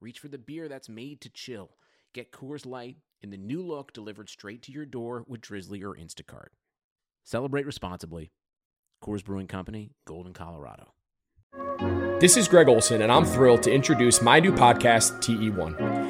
reach for the beer that's made to chill. Get Coors Light in the new look delivered straight to your door with Drizly or Instacart. Celebrate responsibly. Coors Brewing Company, Golden, Colorado. This is Greg Olson, and I'm thrilled to introduce my new podcast, TE1.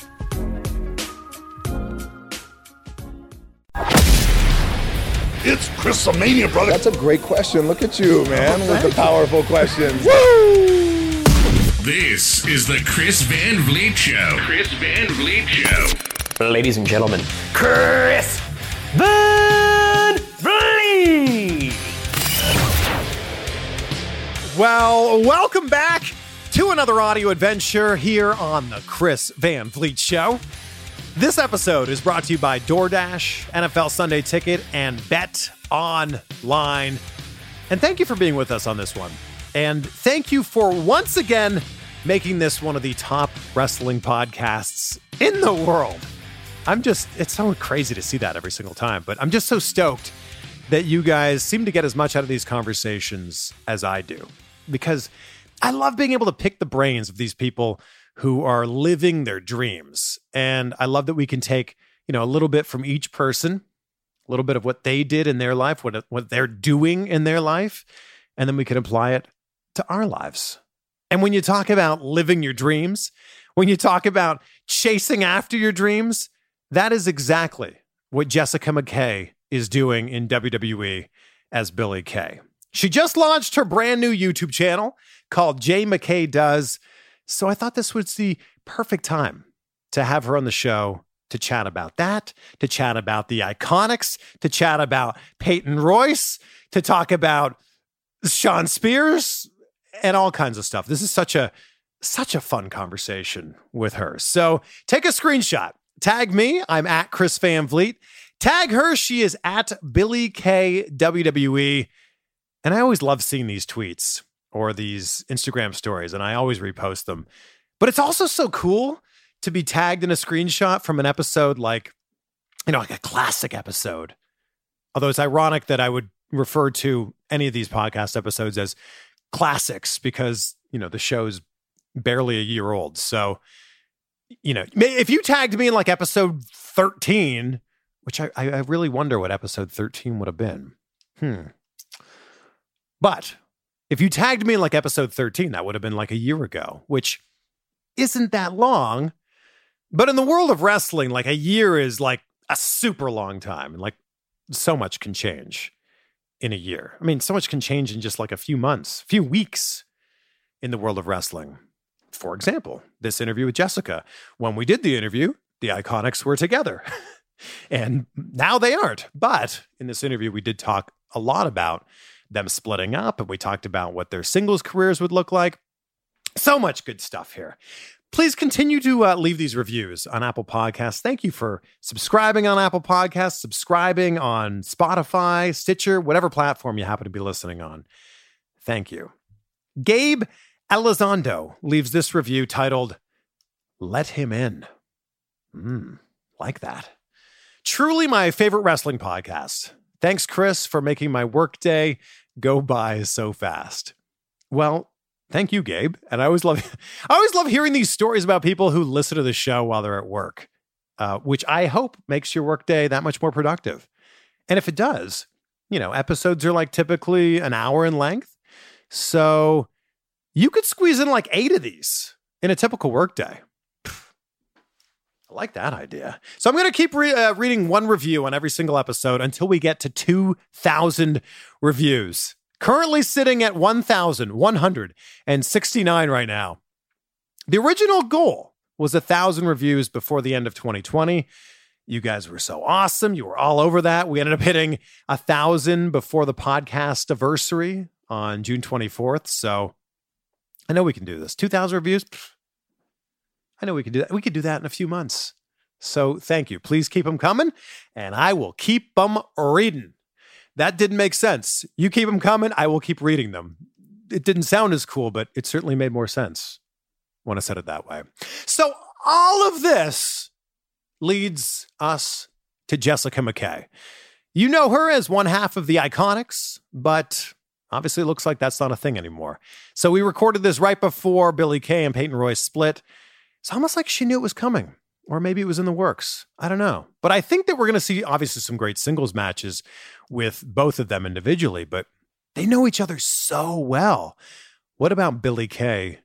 It's Chrisomania, brother. That's a great question. Look at you, man, with the powerful questions. Woo! This is the Chris Van Vliet Show. Chris Van Vliet Show. Ladies and gentlemen, Chris Van Vliet. Well, welcome back to another audio adventure here on the Chris Van Vliet Show. This episode is brought to you by DoorDash, NFL Sunday Ticket, and Bet Online. And thank you for being with us on this one. And thank you for once again making this one of the top wrestling podcasts in the world. I'm just, it's so crazy to see that every single time, but I'm just so stoked that you guys seem to get as much out of these conversations as I do because I love being able to pick the brains of these people who are living their dreams. And I love that we can take, you know, a little bit from each person, a little bit of what they did in their life, what what they're doing in their life, and then we can apply it to our lives. And when you talk about living your dreams, when you talk about chasing after your dreams, that is exactly what Jessica McKay is doing in WWE as Billie Kay. She just launched her brand new YouTube channel called Jay McKay Does. So I thought this was the perfect time to have her on the show to chat about that, to chat about the iconics, to chat about Peyton Royce, to talk about Shawn Spears and all kinds of stuff. This is such a such a fun conversation with her. So take a screenshot. Tag me. I'm at Chris Van Vliet. Tag her. She is at Billie Kay WWE. And I always love seeing these tweets or these Instagram stories, and I always repost them. But it's also so cool to be tagged in a screenshot from an episode like, you know, like a classic episode. Although it's ironic that I would refer to any of these podcast episodes as classics because, you know, the show's barely a year old. So, you know, if you tagged me in like episode 13, which I, I really wonder what episode 13 would have been. Hmm. But if you tagged me in like episode 13, that would have been like a year ago, which isn't that long. But in the world of wrestling, like a year is like a super long time. And like so much can change in a year. I mean, so much can change in just like a few months, few weeks in the world of wrestling. For example, this interview with Jessica. When we did the interview, the Iconics were together. and now they aren't. But in this interview, we did talk a lot about them splitting up, and we talked about what their singles careers would look like. So much good stuff here. Please continue to uh, leave these reviews on Apple Podcasts. Thank you for subscribing on Apple Podcasts, subscribing on Spotify, Stitcher, whatever platform you happen to be listening on. Thank you. Gabe Elizondo leaves this review titled, Let Him In. Hmm, like that. Truly my favorite wrestling podcast. Thanks, Chris, for making my workday go by so fast. Well, thank you, Gabe. And I always love, I always love hearing these stories about people who listen to the show while they're at work, uh, which I hope makes your workday that much more productive. And if it does, you know, episodes are like typically an hour in length, so you could squeeze in like eight of these in a typical workday. I like that idea. So I'm going to keep re- uh, reading one review on every single episode until we get to 2,000 reviews. Currently sitting at 1,169 right now. The original goal was a thousand reviews before the end of 2020. You guys were so awesome. You were all over that. We ended up hitting a thousand before the podcast anniversary on June 24th. So I know we can do this. 2,000 reviews. Pff, I know we could do that. We could do that in a few months. So thank you. Please keep them coming, and I will keep them reading. That didn't make sense. You keep them coming, I will keep reading them. It didn't sound as cool, but it certainly made more sense when I said it that way. So all of this leads us to Jessica McKay. You know her as one half of the Iconics, but obviously it looks like that's not a thing anymore. So we recorded this right before Billie Kay and Peyton Royce split. It's almost like she knew it was coming, or maybe it was in the works. I don't know. But I think that we're going to see obviously some great singles matches with both of them individually, but they know each other so well. What about Billie Kay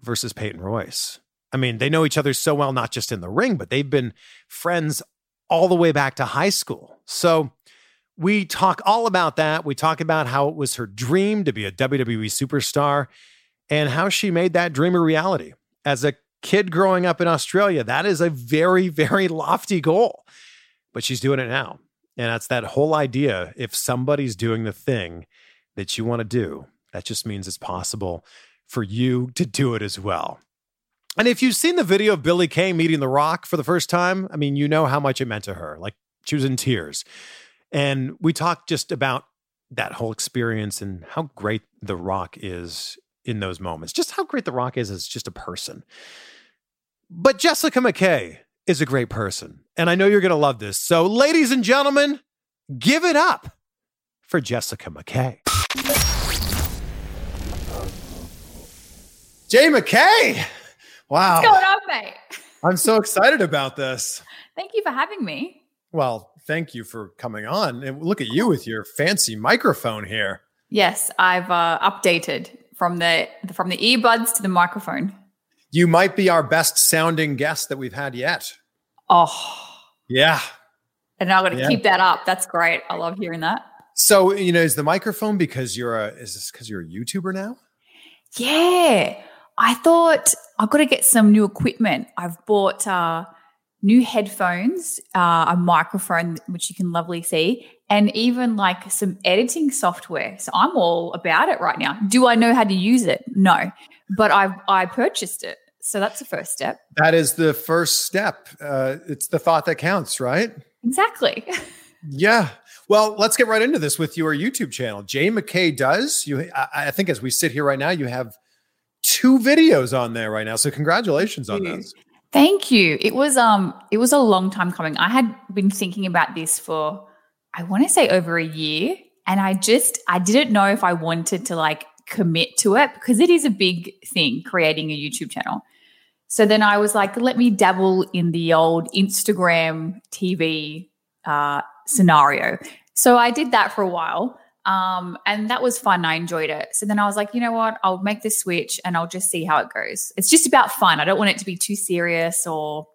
versus Peyton Royce? I mean, they know each other so well, not just in the ring, but they've been friends all the way back to high school. So we talk all about that. We talk about how it was her dream to be a WWE superstar and how she made that dream a reality. As a kid growing up in Australia, that is a very, very lofty goal, but she's doing it now. And that's that whole idea. If somebody's doing the thing that you want to do, that just means it's possible for you to do it as well. And if you've seen the video of Billie Kay meeting The Rock for the first time, I mean, you know how much it meant to her. Like she was in tears. And we talked just about that whole experience and how great The Rock is in those moments, just how great The Rock is as just a person. But Jessica McKay is a great person. And I know you're going to love this. So, ladies and gentlemen, give it up for Jessica McKay. Jay McKay. Wow. What's going on, mate? I'm so excited about this. Thank you for having me. Well, thank you for coming on. And look at you with your fancy microphone here. Yes, I've uh, updated from the from the earbuds to the microphone. You might be our best sounding guest that we've had yet. Oh, Yeah. and I'm going to Yeah. keep that up. That's great. I love hearing that. So, you know, is the microphone because you're a is this because you're a YouTuber now? Yeah, I thought I've got to get some new equipment. I've bought uh, new headphones, uh, a microphone which you can lovely see, and even like some editing software. So I'm all about it right now. Do I know how to use it? No, but I I purchased it. So that's the first step. That is the first step. Uh, it's the thought that counts, right? Exactly. Yeah. Well, let's get right into this with your YouTube channel. Jay McKay does. You, I, I think, as we sit here right now, you have two videos on there right now. So, congratulations on those. Thank you. It was um it was a long time coming. I had been thinking about this for I want to say over a year and I just I didn't know if I wanted to like commit to it because it is a big thing creating a YouTube channel. So then I was like let me dabble in the old Instagram TV uh scenario. So I did that for a while. Um, and that was fun. I enjoyed it. So then I was like, you know what? I'll make the switch and I'll just see how it goes. It's just about fun. I don't want it to be too serious or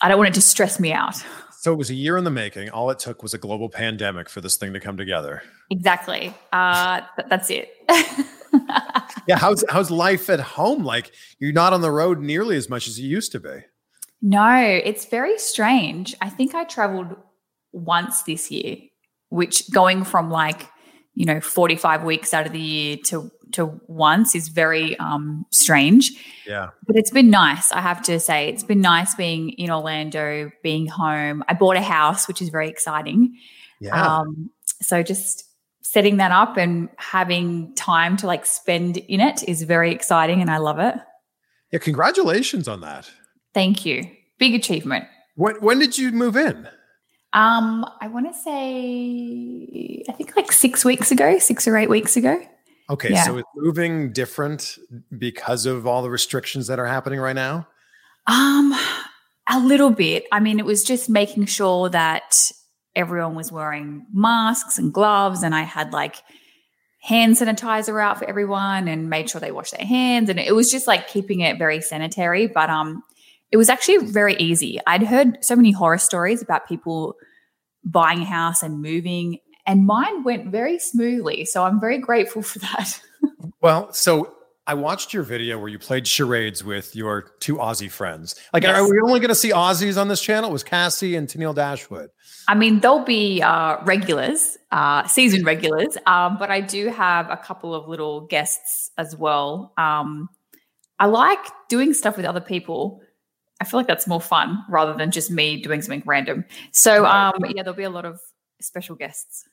I don't want it to stress me out. So, it was a year in the making. All it took was a global pandemic for this thing to come together. Exactly. Uh, th- that's it. Yeah. How's, how's life at home? Like, you're not on the road nearly as much as you used to be. no, it's very strange. I think I traveled once this year, which going from like, you know, 45 weeks out of the year to to once is very um strange. Yeah. But it's been nice, I have to say. It's been nice being in Orlando, being home. I bought a house, which is very exciting. Yeah. Um, so just setting that up and having time to like spend in it is very exciting and I love it. yeah. Congratulations on that. Thank you. Big achievement. When, when did you move in? Um, I want to say I think like six weeks ago, six or eight weeks ago. Okay. Yeah. So, is moving different because of all the restrictions that are happening right now? Um, a little bit. I mean, it was just making sure that everyone was wearing masks and gloves, and I had like hand sanitizer out for everyone and made sure they washed their hands. And it was just like keeping it very sanitary. But um, it was actually very easy. I'd heard so many horror stories about people buying a house and moving, and mine went very smoothly. So I'm very grateful for that. Well, so I watched your video where you played charades with your two Aussie friends. Like, Yes. are we only going to see Aussies on this channel? It was Cassie and Tennille Dashwood. I mean, they'll be uh, regulars, uh, season regulars, um, but I do have a couple of little guests as well. Um, I like doing stuff with other people. I feel like that's more fun rather than just me doing something random. So, um, yeah, there'll be a lot of special guests.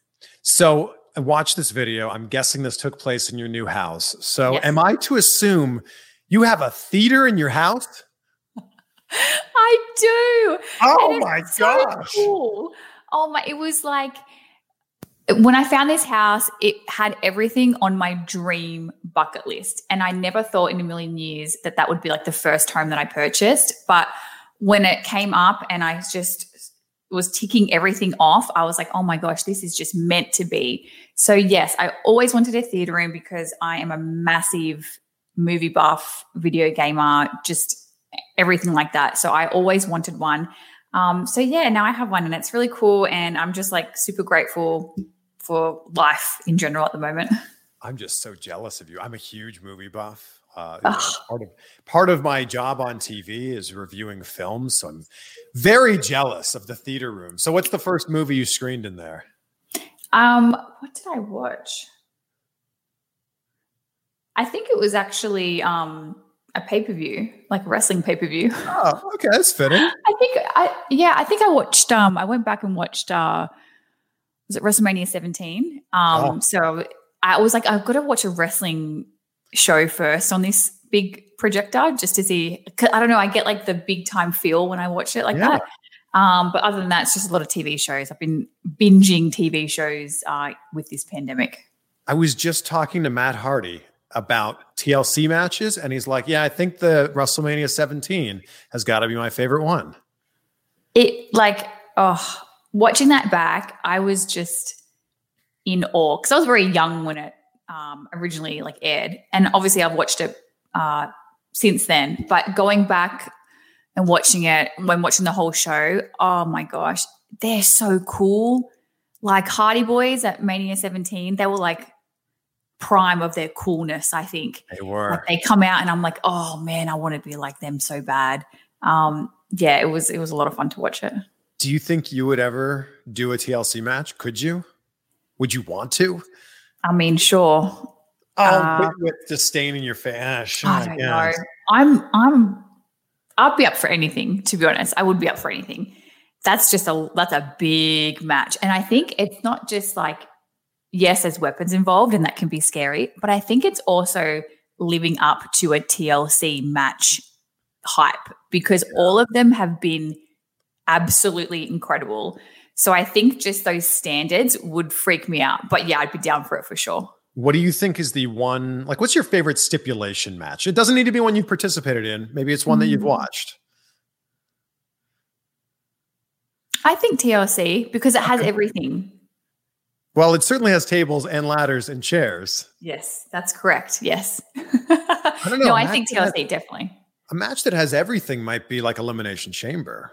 So I watched this video. I'm guessing this took place in your new house. So Yes. am I to assume you have a theater in your house? I do. Oh my so gosh. Cool. Oh my! It was like when I found this house, it had everything on my dream bucket list, and I never thought in a million years that that would be like the first home that I purchased. But when it came up, and I just was ticking everything off, I was like, "Oh my gosh, this is just meant to be." So yes, I always wanted a theater room because I am a massive movie buff, video gamer, just everything like that. So I always wanted one. Um, so yeah, now I have one and it's really cool. And I'm just like super grateful for life in general at the moment. I'm just so jealous of you. I'm a huge movie buff. Uh, you know, part of part of my job on TV is reviewing films, so I'm very jealous of the theater room. So, what's the first movie you screened in there? Um, what did I watch? I think it was actually um a pay-per-view, like a wrestling pay-per-view. Oh, okay, that's fitting. I think I yeah, I think I watched um I went back and watched uh was it WrestleMania 17? Um Oh. so I was like I've got to watch a wrestling show first on this big projector just to see I don't know, I get like the big time feel when I watch it like Yeah. that. Um but other than that it's just a lot of TV shows. I've been binging TV shows uh with this pandemic. I was just talking to Matt Hardy about TLC matches, and he's like, "Yeah, I think the WrestleMania 17 has got to be my favorite one." it like oh watching that back i was just in awe because i was very young when it um, originally like aired and obviously i've watched it uh, since then but going back and watching it when watching the whole show oh my gosh they're so cool like hardy boys at mania 17 they were like prime of their coolness i think They were. like they come out and I'm like, oh man, I want to be like them so bad. Um, yeah, it was it was a lot of fun to watch it. Do you think you would ever do a TLC match? Could you? Would you want to? I mean, sure. Oh, Uh, with- disdain in your face. I don't know. I'm I'm I'd be up for anything, to be honest. I would be up for anything. That's just a that's a big match. And I think it's not just like, yes, there's weapons involved and that can be scary, but I think it's also living up to a TLC match hype because all of them have been absolutely incredible. So I think just those standards would freak me out. But yeah, I'd be down for it for sure. What do you think is the one? Like, what's your favorite stipulation match? It doesn't need to be one you've participated in. Maybe it's one that you've Mm. watched. I think TLC because it has everything. Well, it certainly has tables and ladders and chairs. Yes, that's correct. Yes. I don't know. no, I think that- TLC definitely. A match that has everything might be like Elimination Chamber.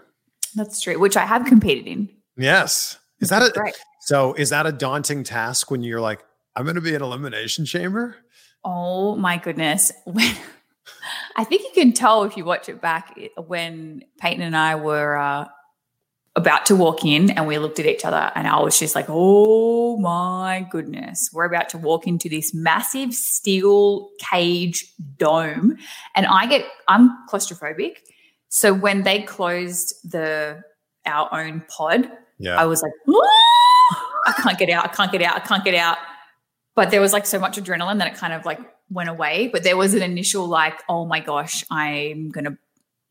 That's true, which I have competed in. Yes. Is that a Great. so? Is that a daunting task when you're like, I'm going to be an Elimination Chamber? Oh my goodness. When I think you can tell if you watch it back when Peyton and I were uh, about to walk in and we looked at each other and I was just like, oh my goodness, we're about to walk into this massive steel cage dome. And I get, I'm claustrophobic. So when they closed the, our own pod, Yeah. I was like, "Ah! I can't get out. I can't get out. I can't get out. But there was like so much adrenaline that it kind of like went away. But there was an initial like, oh my gosh, I'm going to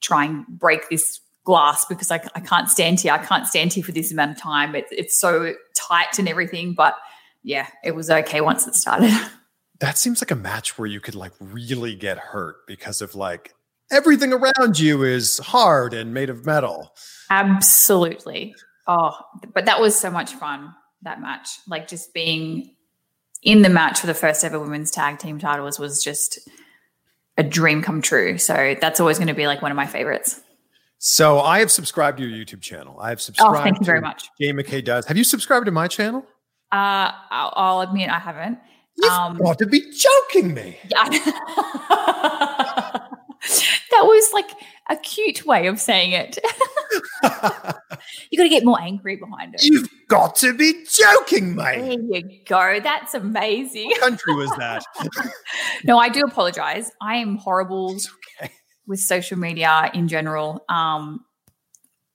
try and break this glass because I, I can't stand here. I can't stand here for this amount of time. It, it's so tight and everything. But yeah, it was okay once it started. that seems like a match where you could like really get hurt because of like everything around you is hard and made of metal. Absolutely. Oh, but that was so much fun, that match. Like just being in the match for the first ever women's tag team titles was just a dream come true. So that's always going to be like one of my favorites. So I have subscribed to your YouTube channel. I have subscribed. Oh, thank you very much. Jay McKay does. Have you subscribed to my channel? Uh, I'll, I'll admit I haven't. You've Um, got to be joking me. Yeah. That was like a cute way of saying it. you got to get more angry behind it. You've got to be joking mate. There you go. That's amazing. What country was that? No, I do apologize. I am horrible okay. with social media in general. Um,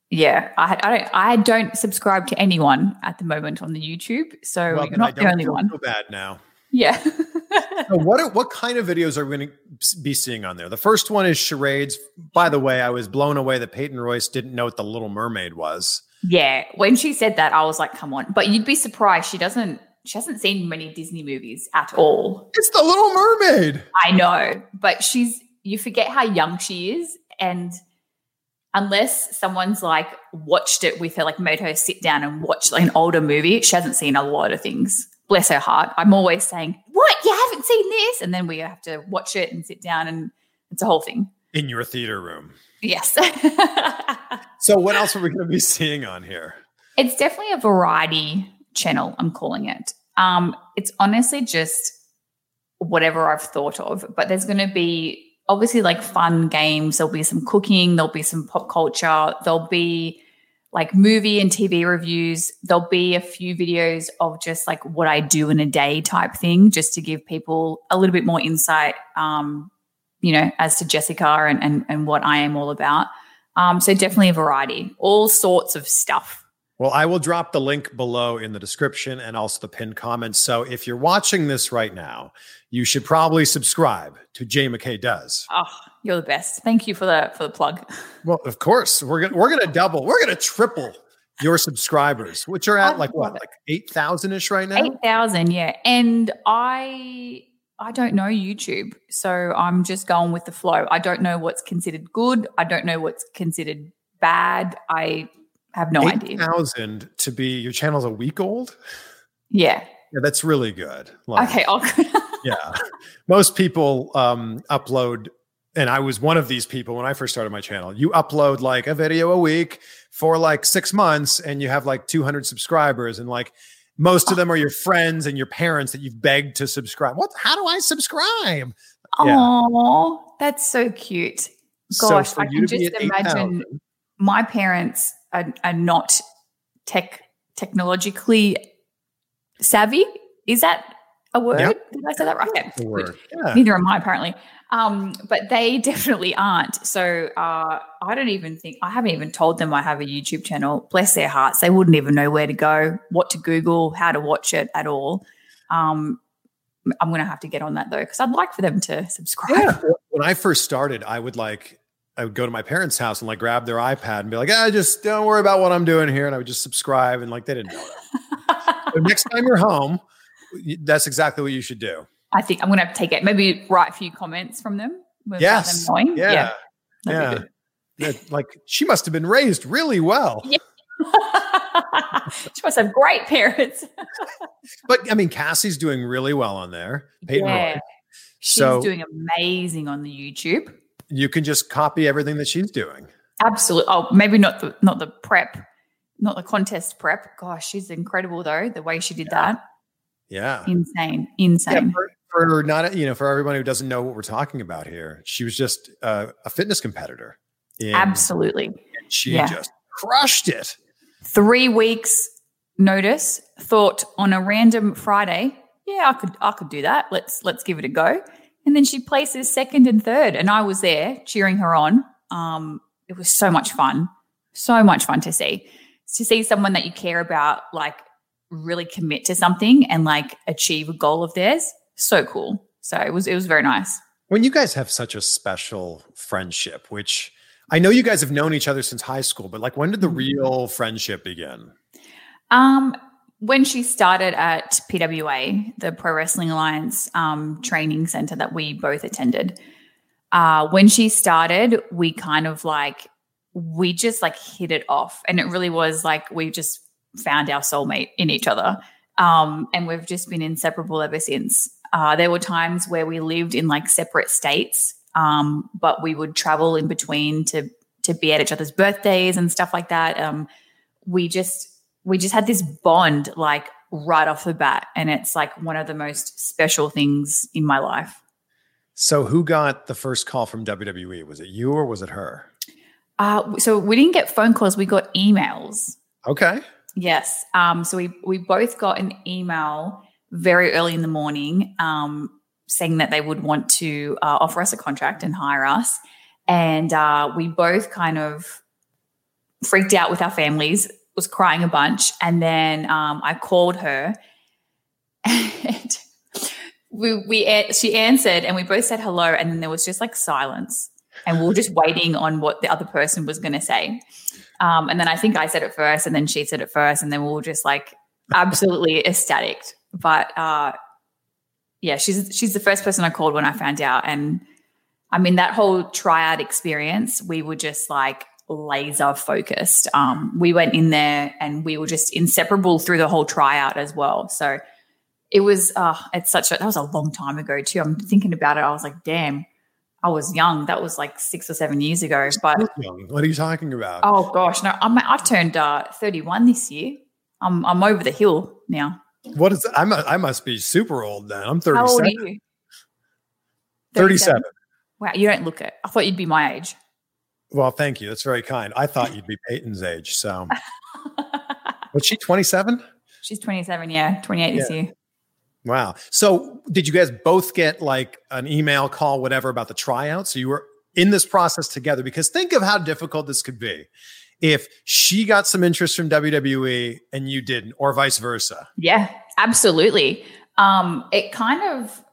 yeah, I, I don't. I don't subscribe to anyone at the moment on the YouTube, so Well, you're not the only one. bad now. Yeah. So what are, what kind of videos are we going to be seeing on there? The first one is charades. By the way, I was blown away that Peyton Royce didn't know what the Little Mermaid was. yeah. When she said that, I was like, "Come on!" But you'd be surprised. She doesn't. She hasn't seen many Disney movies at all. It's the Little Mermaid. I know, but she's. You forget how young she is, and unless someone's like watched it with her, like made her sit down and watch like an older movie, she hasn't seen a lot of things. Bless her heart. I'm always saying, "What? You haven't seen this?" And then we have to watch it and sit down, and it's a whole thing. in your theater room. Yes. So what else are we going to be seeing on here? It's definitely a variety channel, I'm calling it. Um, it's honestly just whatever I've thought of, but there's going to be obviously like fun games. There'll be some cooking, there'll be some pop culture, there'll be like movie and TV reviews. There'll be a few videos of just like what I do in a day type thing, just to give people a little bit more insight, um, you know, as to Jessica and, and, and what I am all about. Um, so definitely a variety, all sorts of stuff. Well, I will drop the link below in the description and also the pinned comments. So if you're watching this right now, you should probably subscribe to Jay McKay Does. Oh, you're the best. Thank you for the for the plug. Well, of course, we're gonna we're gonna double, we're gonna triple your subscribers, which are at I like what, it. like eight thousand ish right now. Eight thousand, yeah. And I I don't know YouTube, so I'm just going with the flow. I don't know what's considered good. I don't know what's considered bad. I have no Eight idea. thousand to be your channel's a week old. Yeah. Yeah, that's really good. Like, Okay. I'll yeah most people um upload and i was one of these people when i first started my channel you upload like a video a week for like six months and you have like 200 subscribers and like most of them are your friends and your parents that you've begged to subscribe what how do i subscribe Yeah. Oh, that's so cute. Gosh, for I can just imagine 8,000 my parents are, are not tech technologically savvy. Is that a word? Yep. Did I say that right? Okay, word. Yeah. Neither am I, apparently. Um, but they definitely aren't. So uh, I don't even think I haven't even told them I have a YouTube channel. Bless their hearts, they wouldn't even know where to go, what to Google, how to watch it at all. Um, I'm going to have to get on that though because I'd like for them to subscribe. Yeah. When I first started, I would like I would go to my parents' house and like grab their iPad and be like, ah, just don't worry about what I'm doing here. And I would just subscribe and like they didn't know. So next time you're home, that's exactly what you should do. I think I'm going to have to take it. Maybe write a few comments from them. Yes. them knowing. Yeah. Yeah. Yeah, Like she must have been raised really well. Yeah. she must have great parents. But I mean, Cassie's doing really well on there. Peyton yeah. Roy. She's So doing amazing on the YouTube. you can just copy everything that she's doing. Absolutely. Oh, maybe not the not the prep, not the contest prep. Gosh, she's incredible though. The way she did that, Yeah. insane, Yeah, insane. for, for not you know for everyone who doesn't know what we're talking about here, she was just uh, a fitness competitor. And Absolutely. she Yeah. just crushed it. Three weeks notice. Thought on a random Friday, yeah, I could I could do that. Let's let's give it a go. And then she places second and third, and I was there cheering her on. Um, it was so much fun, so much fun to see. To see someone that you care about, like really commit to something and like achieve a goal of theirs, so cool. So it was it was very nice. When you guys have such a special friendship, which I know you guys have known each other since high school, but like when did the Mm-hmm. real friendship begin? Um, when she started at PWA, the Pro Wrestling Alliance um, training center that we both attended, uh, when she started, we kind of like we just like hit it off, and it really was like we just found our soulmate in each other, um, and we've just been inseparable ever since. Uh, there were times where we lived in like separate states, um, but we would travel in between to to be at each other's birthdays and stuff like that. Um, we just we just had this bond like right off the bat, and it's like one of the most special things in my life. So, who got the first call from WWE? Was it you or was it her? Uh, so we didn't get phone calls; we got emails. Okay. Yes. Um, so we we both got an email very early in the morning um, saying that they would want to uh, offer us a contract and hire us, and uh, we both kind of freaked out with our families, was crying a bunch, and then um, I called her, and we we she answered, and we both said hello, and then there was just like silence, and we were just waiting on what the other person was going to say. Um, and then I think I said it first, and then she said it first, and then we were just like absolutely ecstatic. But uh, yeah, she's she's the first person I called when I found out, and I mean that whole tryout experience, we were just like laser focused. Um, we went in there and we were just inseparable through the whole tryout as well. So it was uh, it's such a that was a long time ago too. I'm thinking about it. I was like, damn, I was young. That was like six or seven years ago. But what are you talking about? Oh gosh, no, I'm, I've turned uh, 31 this year. I'm I'm over the hill now. What is? I'm a, I must be super old then. I'm 37. How old are you? 37. Wow, you don't look it. I thought you'd be my age. Well, thank you. That's very kind. I thought you'd be Peyton's age. So, was she 27? She's 27. Yeah, 28 this year. Wow. So, did you guys both get like an email, call, whatever about the tryout? So, you were in this process together because think of how difficult this could be if she got some interest from WWE and you didn't, or vice versa. Yeah, absolutely. Um, it kind of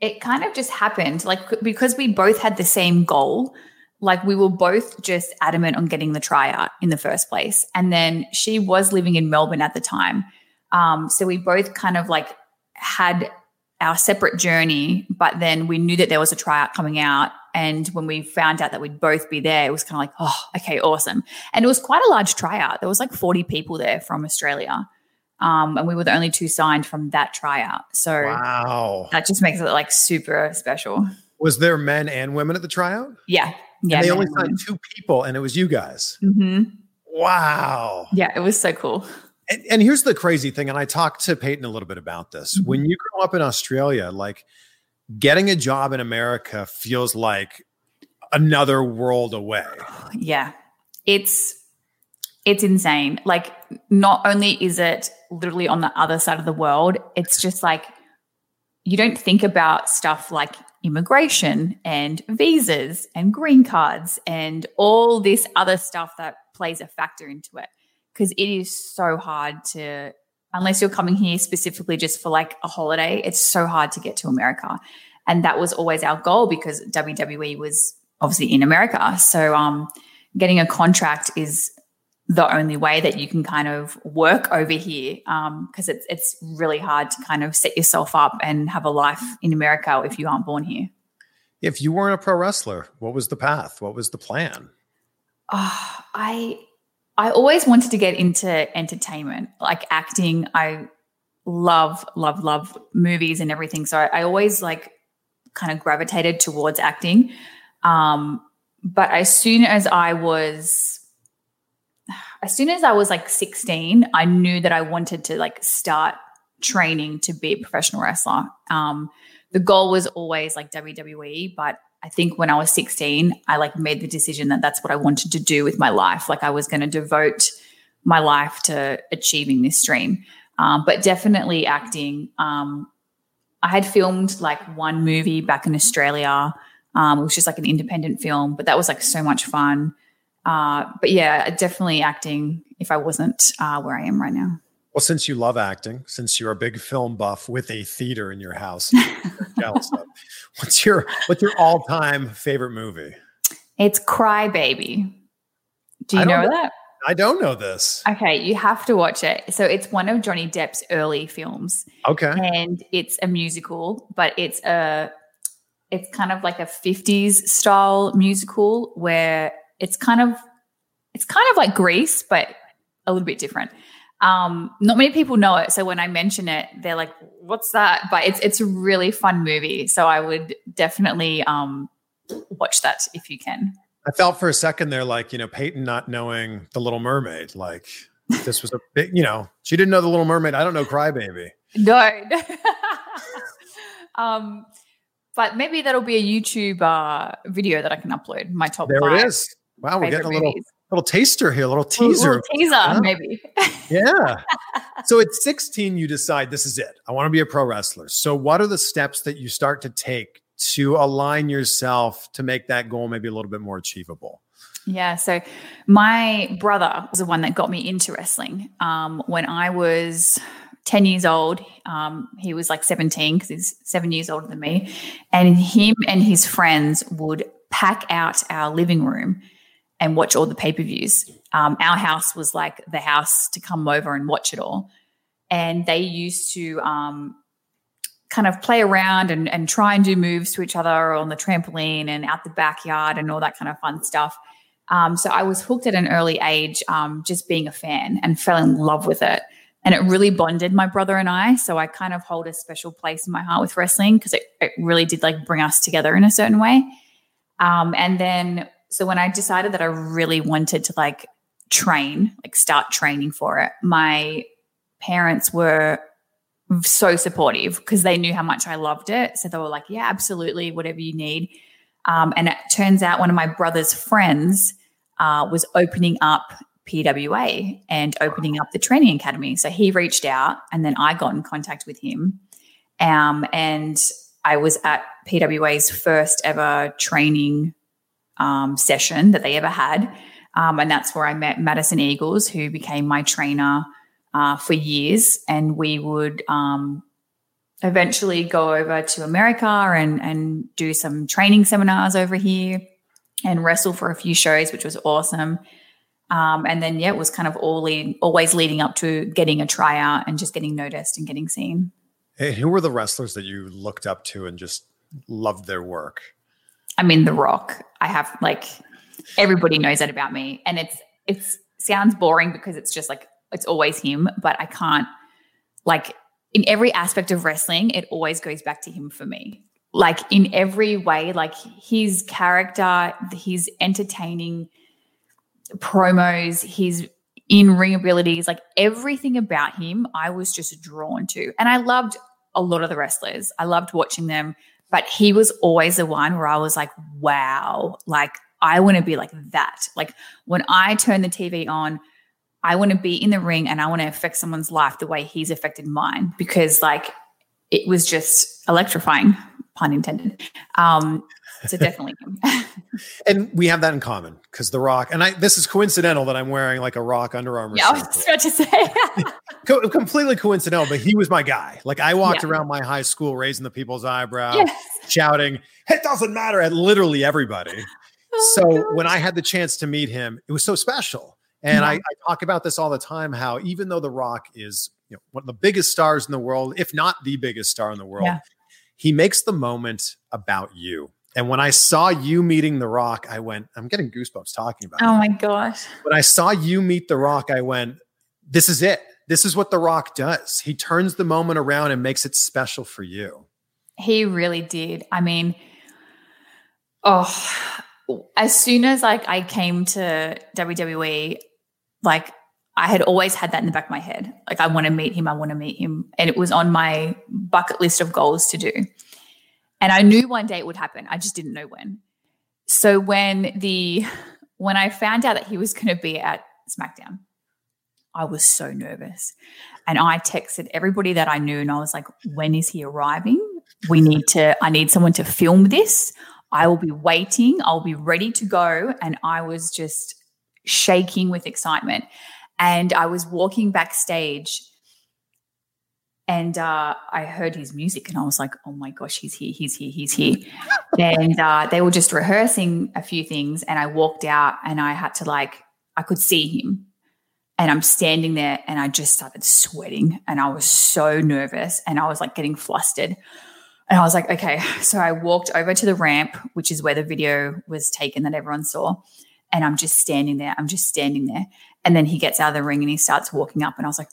it kind of just happened like because we both had the same goal like we were both just adamant on getting the tryout in the first place and then she was living in melbourne at the time um, so we both kind of like had our separate journey but then we knew that there was a tryout coming out and when we found out that we'd both be there it was kind of like oh okay awesome and it was quite a large tryout there was like 40 people there from australia um, and we were the only two signed from that tryout. So wow, that just makes it like super special. Was there men and women at the tryout? Yeah, yeah. And they only signed two people, and it was you guys. Mm-hmm. Wow. Yeah, it was so cool. And, and, here's the crazy thing, and I talked to Peyton a little bit about this. Mm-hmm. When you grow up in Australia, like getting a job in America feels like another world away. Yeah, it's it's insane. Like, not only is it literally on the other side of the world, it's just like you don't think about stuff like immigration and visas and green cards and all this other stuff that plays a factor into it. Because it is so hard to, unless you're coming here specifically just for like a holiday, it's so hard to get to America. And that was always our goal because WWE was obviously in America. So, um, getting a contract is the only way that you can kind of work over here because um, it's it's really hard to kind of set yourself up and have a life in America if you aren't born here. If you weren't a pro wrestler, what was the path? What was the plan? Oh, I I always wanted to get into entertainment, like acting. I love love love movies and everything, so I, I always like kind of gravitated towards acting. Um, but as soon as I was as soon as I was like 16, I knew that I wanted to like start training to be a professional wrestler. Um, the goal was always like WWE, but I think when I was 16, I like made the decision that that's what I wanted to do with my life. Like I was going to devote my life to achieving this dream. Um, but definitely acting. Um, I had filmed like one movie back in Australia. Um, it was just like an independent film, but that was like so much fun. Uh, but yeah, definitely acting if I wasn't uh, where I am right now. Well, since you love acting, since you're a big film buff with a theater in your house, what's your what's your all time favorite movie? It's Cry Baby. Do you know, know that? I don't know this. Okay, you have to watch it. So it's one of Johnny Depp's early films. Okay. And it's a musical, but it's a it's kind of like a 50s style musical where it's kind of it's kind of like Grease, but a little bit different. Um, not many people know it, so when I mention it, they're like, "What's that?" But it's it's a really fun movie, so I would definitely um, watch that if you can. I felt for a second there, like, you know, Peyton not knowing the Little Mermaid. Like, this was a big, you know, she didn't know the Little Mermaid. I don't know Crybaby. No. um, but maybe that'll be a YouTube uh, video that I can upload. My top. There it is. Wow, we're getting a little movies. Little taster here, a little Little- teaser. little teaser, Yeah. maybe. Yeah. so at 16, you decide this is it. I want to be a pro wrestler. So, what are the steps that you start to take to align yourself to make that goal maybe a little bit more achievable? Yeah. So my brother was the one that got me into wrestling. Um, when I was 10 years old, um, he was like 17 because he's seven years older than me. And him and his friends would pack out our living room and watch all the pay per views. Um, our house was like the house to come over and watch it all. And they used to um, kind of play around and, and try and do moves to each other on the trampoline and out the backyard and all that kind of fun stuff. Um, so I was hooked at an early age, um, just being a fan and fell in love with it. And it really bonded my brother and I. So I kind of hold a special place in my heart with wrestling because it, it really did like bring us together in a certain way. Um, and then, so when I decided that I really wanted to like train, like start training for it, my parents were so supportive because they knew how much I loved it. So they were like, yeah, absolutely, whatever you need. Um, and it turns out one of my brother's friends uh, was opening up PWA and opening up the training academy. So he reached out, and then I got in contact with him. Um, and I was at PWA's first ever training um, session that they ever had. Um, and that's where I met Madison Eagles, who became my trainer uh, for years. And we would um, eventually go over to America and, and do some training seminars over here and wrestle for a few shows, which was awesome. Um, and then, yeah, it was kind of all lead, always leading up to getting a tryout and just getting noticed and getting seen. Hey, who were the wrestlers that you looked up to and just loved their work? I mean, The Rock. I have like everybody knows that about me, and it's it's sounds boring because it's just like it's always him, but I can't like in every aspect of wrestling, it always goes back to him for me. Like in every way, like his character, his entertaining promos, his in ring abilities, like everything about him, I was just drawn to. And I loved a lot of the wrestlers. I loved watching them, but he was always the one where I was like, wow, like I want to be like that. Like when I turn the TV on, I want to be in the ring and I want to affect someone's life the way he's affected mine because like it was just electrifying, pun intended. Um, so definitely him. And we have that in common because The Rock, and I this is coincidental that I'm wearing like a Rock Under Armour yeah, I was about to say. Co- completely coincidental, but he was my guy. Like I walked Yeah. around my high school raising the people's eyebrow, yes. shouting, "It doesn't matter!" at literally everybody. Oh, so God. when I had the chance to meet him, it was so special. And Yeah. I, I talk about this all the time. How even though The Rock is you know one of the biggest stars in the world, if not the biggest star in the world, Yeah. he makes the moment about you. And when I saw you meeting The Rock, I went, I'm getting goosebumps talking about oh it Oh my gosh. when I saw you meet The Rock, I went, this is it. This is what The Rock does. He turns the moment around and makes it special for you. He really did. I mean, oh, as soon as like I came to WWE, like I had always had that in the back of my head. Like I want to meet him, I want to meet him. And it was on my bucket list of goals to do. And I knew one day it would happen. I just didn't know when. So when the when I found out that he was going to be at SmackDown, I was so nervous. And I texted everybody that I knew and I was like, when is he arriving? We need to, I need someone to film this. I will be waiting. I'll be ready to go. And I was just shaking with excitement. And I was walking backstage and uh, I heard his music and I was like, oh my gosh, he's here, he's here, he's here. and uh, they were just rehearsing a few things. And I walked out and I had to like, I could see him. And I'm standing there and I just started sweating and I was so nervous and I was like getting flustered. And I was like, okay. So I walked over to the ramp, which is where the video was taken that everyone saw. And I'm just standing there. I'm just standing there. And then he gets out of the ring and he starts walking up. And I was like,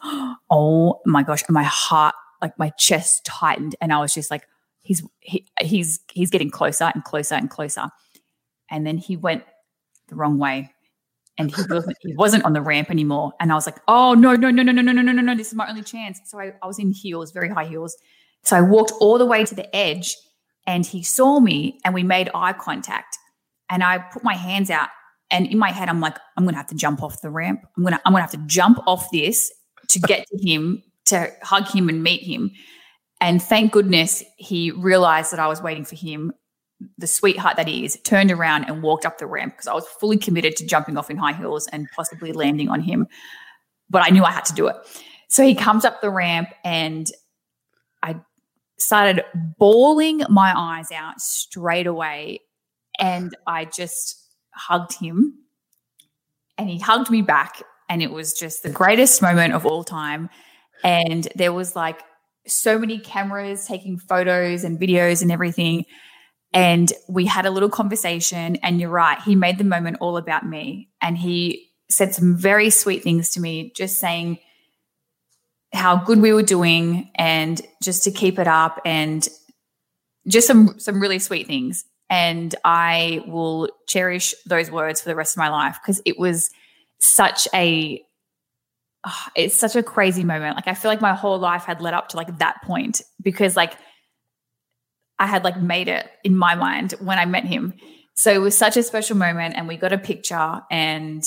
oh my gosh. And my heart, like my chest tightened. And I was just like, he's he, he's he's getting closer and closer and closer. And then he went the wrong way. And he wasn't, he wasn't on the ramp anymore. And I was like, oh, no, no, no, no, no, no, no, no, no, no. This is my only chance. So I, I was in heels, very high heels. So I walked all the way to the edge and he saw me and we made eye contact. And I put my hands out. And in my head, I'm like, I'm gonna have to jump off the ramp. I'm gonna, I'm gonna have to jump off this to get to him, to hug him and meet him. And thank goodness he realized that I was waiting for him the sweetheart that he is, turned around and walked up the ramp because I was fully committed to jumping off in high heels and possibly landing on him. But I knew I had to do it. So he comes up the ramp and I started bawling my eyes out straight away. And I just hugged him and he hugged me back. And it was just the greatest moment of all time. And there was like so many cameras taking photos and videos and everything. And we had a little conversation. And you're right, he made the moment all about me. And he said some very sweet things to me, just saying how good we were doing and just to keep it up and just some some really sweet things. And I will cherish those words for the rest of my life because it was such a oh, it's such a crazy moment. Like I feel like my whole life had led up to like that point because like I had like made it in my mind when I met him. So it was such a special moment, and we got a picture, and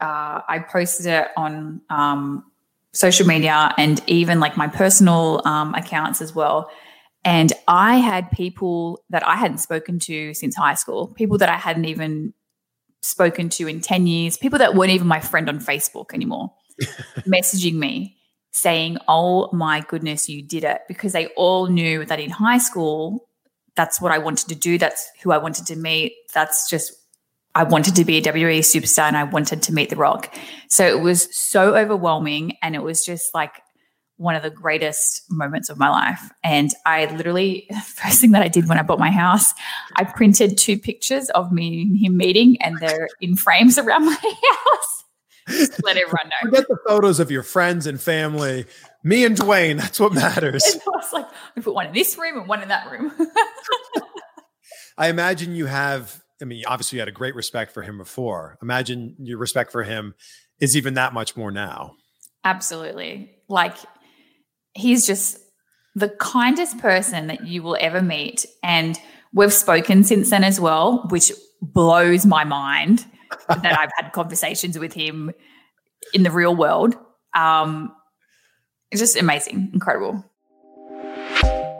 uh, I posted it on um, social media and even like my personal um, accounts as well. And I had people that I hadn't spoken to since high school, people that I hadn't even spoken to in 10 years, people that weren't even my friend on Facebook anymore, messaging me saying, Oh my goodness, you did it. Because they all knew that in high school, that's what I wanted to do. That's who I wanted to meet. That's just, I wanted to be a WWE superstar and I wanted to meet The Rock. So it was so overwhelming. And it was just like one of the greatest moments of my life. And I literally, first thing that I did when I bought my house, I printed two pictures of me and him meeting, and they're in frames around my house. Just let everyone know. Forget the photos of your friends and family. Me and Dwayne, that's what matters. And I was like, we put one in this room and one in that room. I imagine you have, I mean, obviously you had a great respect for him before. Imagine your respect for him is even that much more now. Absolutely. Like, he's just the kindest person that you will ever meet. And we've spoken since then as well, which blows my mind that I've had conversations with him in the real world. Um, it's just amazing, incredible.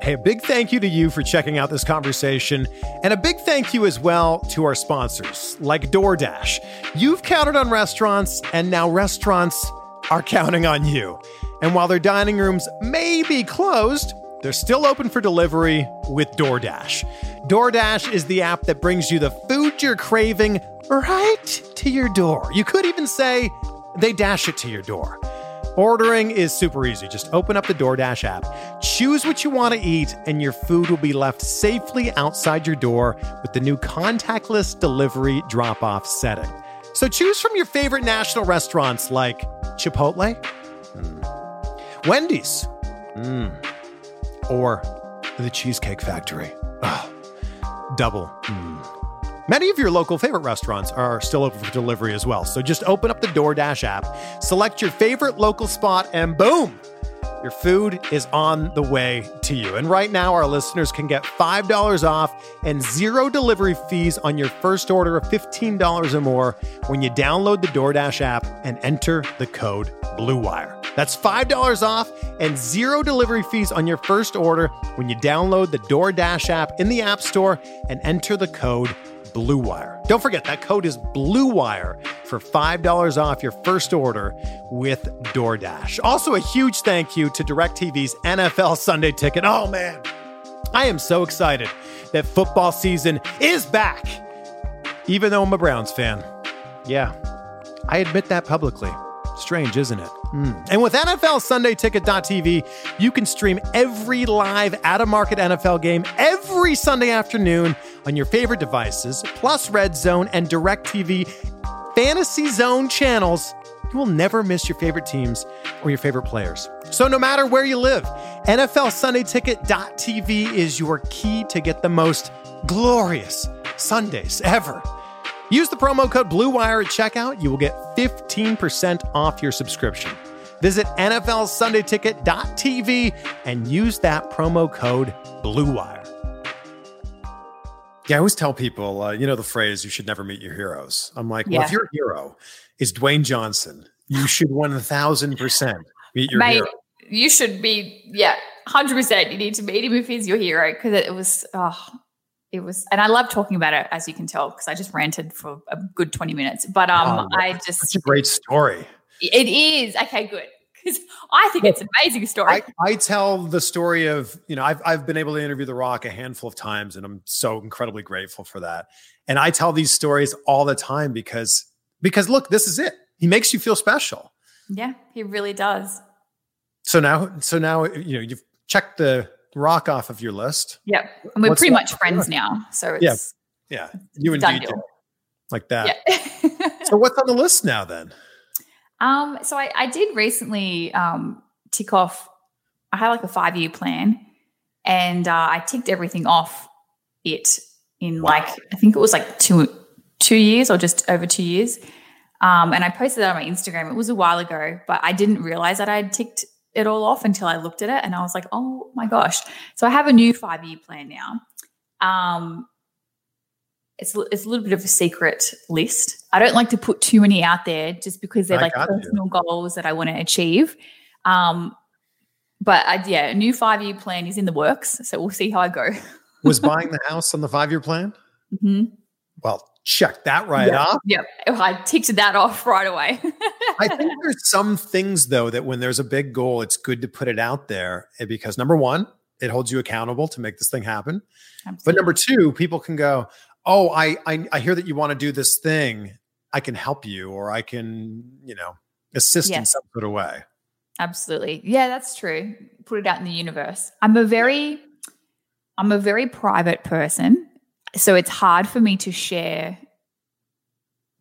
Hey, a big thank you to you for checking out this conversation, and a big thank you as well to our sponsors like DoorDash. You've counted on restaurants, and now restaurants are counting on you. And while their dining rooms may be closed, they're still open for delivery with DoorDash. DoorDash is the app that brings you the food you're craving right to your door. You could even say they dash it to your door. Ordering is super easy. Just open up the DoorDash app, choose what you want to eat, and your food will be left safely outside your door with the new contactless delivery drop off setting. So choose from your favorite national restaurants like Chipotle. Wendy's, mm. or the Cheesecake Factory. Oh, double. Mm. Many of your local favorite restaurants are still open for delivery as well. So just open up the DoorDash app, select your favorite local spot, and boom, your food is on the way to you. And right now, our listeners can get $5 off and zero delivery fees on your first order of $15 or more when you download the DoorDash app and enter the code BLUEWIRE. That's $5 off and zero delivery fees on your first order when you download the DoorDash app in the App Store and enter the code Blue Wire. Don't forget that code is Blue Wire for $5 off your first order with DoorDash. Also, a huge thank you to DirecTV's NFL Sunday Ticket. Oh man, I am so excited that football season is back. Even though I'm a Browns fan. Yeah, I admit that publicly. Strange, isn't it? Mm. And with NFL Sunday Ticket.tv, you can stream every live out of market NFL game every Sunday afternoon on your favorite devices, plus Red Zone and DirecTV Fantasy Zone channels. You will never miss your favorite teams or your favorite players. So, no matter where you live, NFL Sunday Ticket.tv is your key to get the most glorious Sundays ever. Use the promo code BLUEWIRE at checkout. You will get 15% off your subscription. Visit NFLSundayTicket.tv and use that promo code BLUEWIRE. Yeah, I always tell people, uh, you know, the phrase, you should never meet your heroes. I'm like, well, Yeah. if your hero is Dwayne Johnson, you should 1000% meet your Mate, hero. you should be, yeah, 100%. You need to meet him if he's your hero because it was, oh, it was, and I love talking about it, as you can tell, because I just ranted for a good 20 minutes. But um, Oh, I just, a great story. it is. Okay, good. Because I think it's an amazing story. I, I tell the story of, you know, I've, I've been able to interview The Rock a handful of times, and I'm so incredibly grateful for that. And I tell these stories all the time because, because look, this is it. He makes you feel special. yeah, he really does. So now, so now, you know, you've checked the Rock off of your list. Yep. And we're What's pretty much friends now. So Yeah. it's, Yeah. You and DJ, like that. yeah. So what's on the list now then? Um, so I, I did recently um, tick off. I had like a five year plan, and uh, I ticked everything off it in like I think it was like two two years or just over two years. Um, and I posted that on my Instagram. It was a while ago, but I didn't realize that I had ticked it all off until I looked at it, and I was like, oh my gosh! So I have a new five year plan now. Um, it's it's a little bit of a secret list. I don't like to put too many out there just because they're I like got you. personal goals that I want to achieve. Um, but I, yeah, a new five year plan is in the works, so we'll see how I go. Was buying the house on the five year plan? hmm Well, check that right Yep. off. Yep, I ticked that off right away. I think there's some things though that when there's a big goal, it's good to put it out there eh, because number one, it holds you accountable to make this thing happen. But number two, people can go, "Oh, I I, I hear that you want to do this thing. I can help you, or I can, you know, assist in Yes. some sort of way." Absolutely. Yeah, that's true. Put it out in the universe. I'm a very I'm a very private person, so it's hard for me to share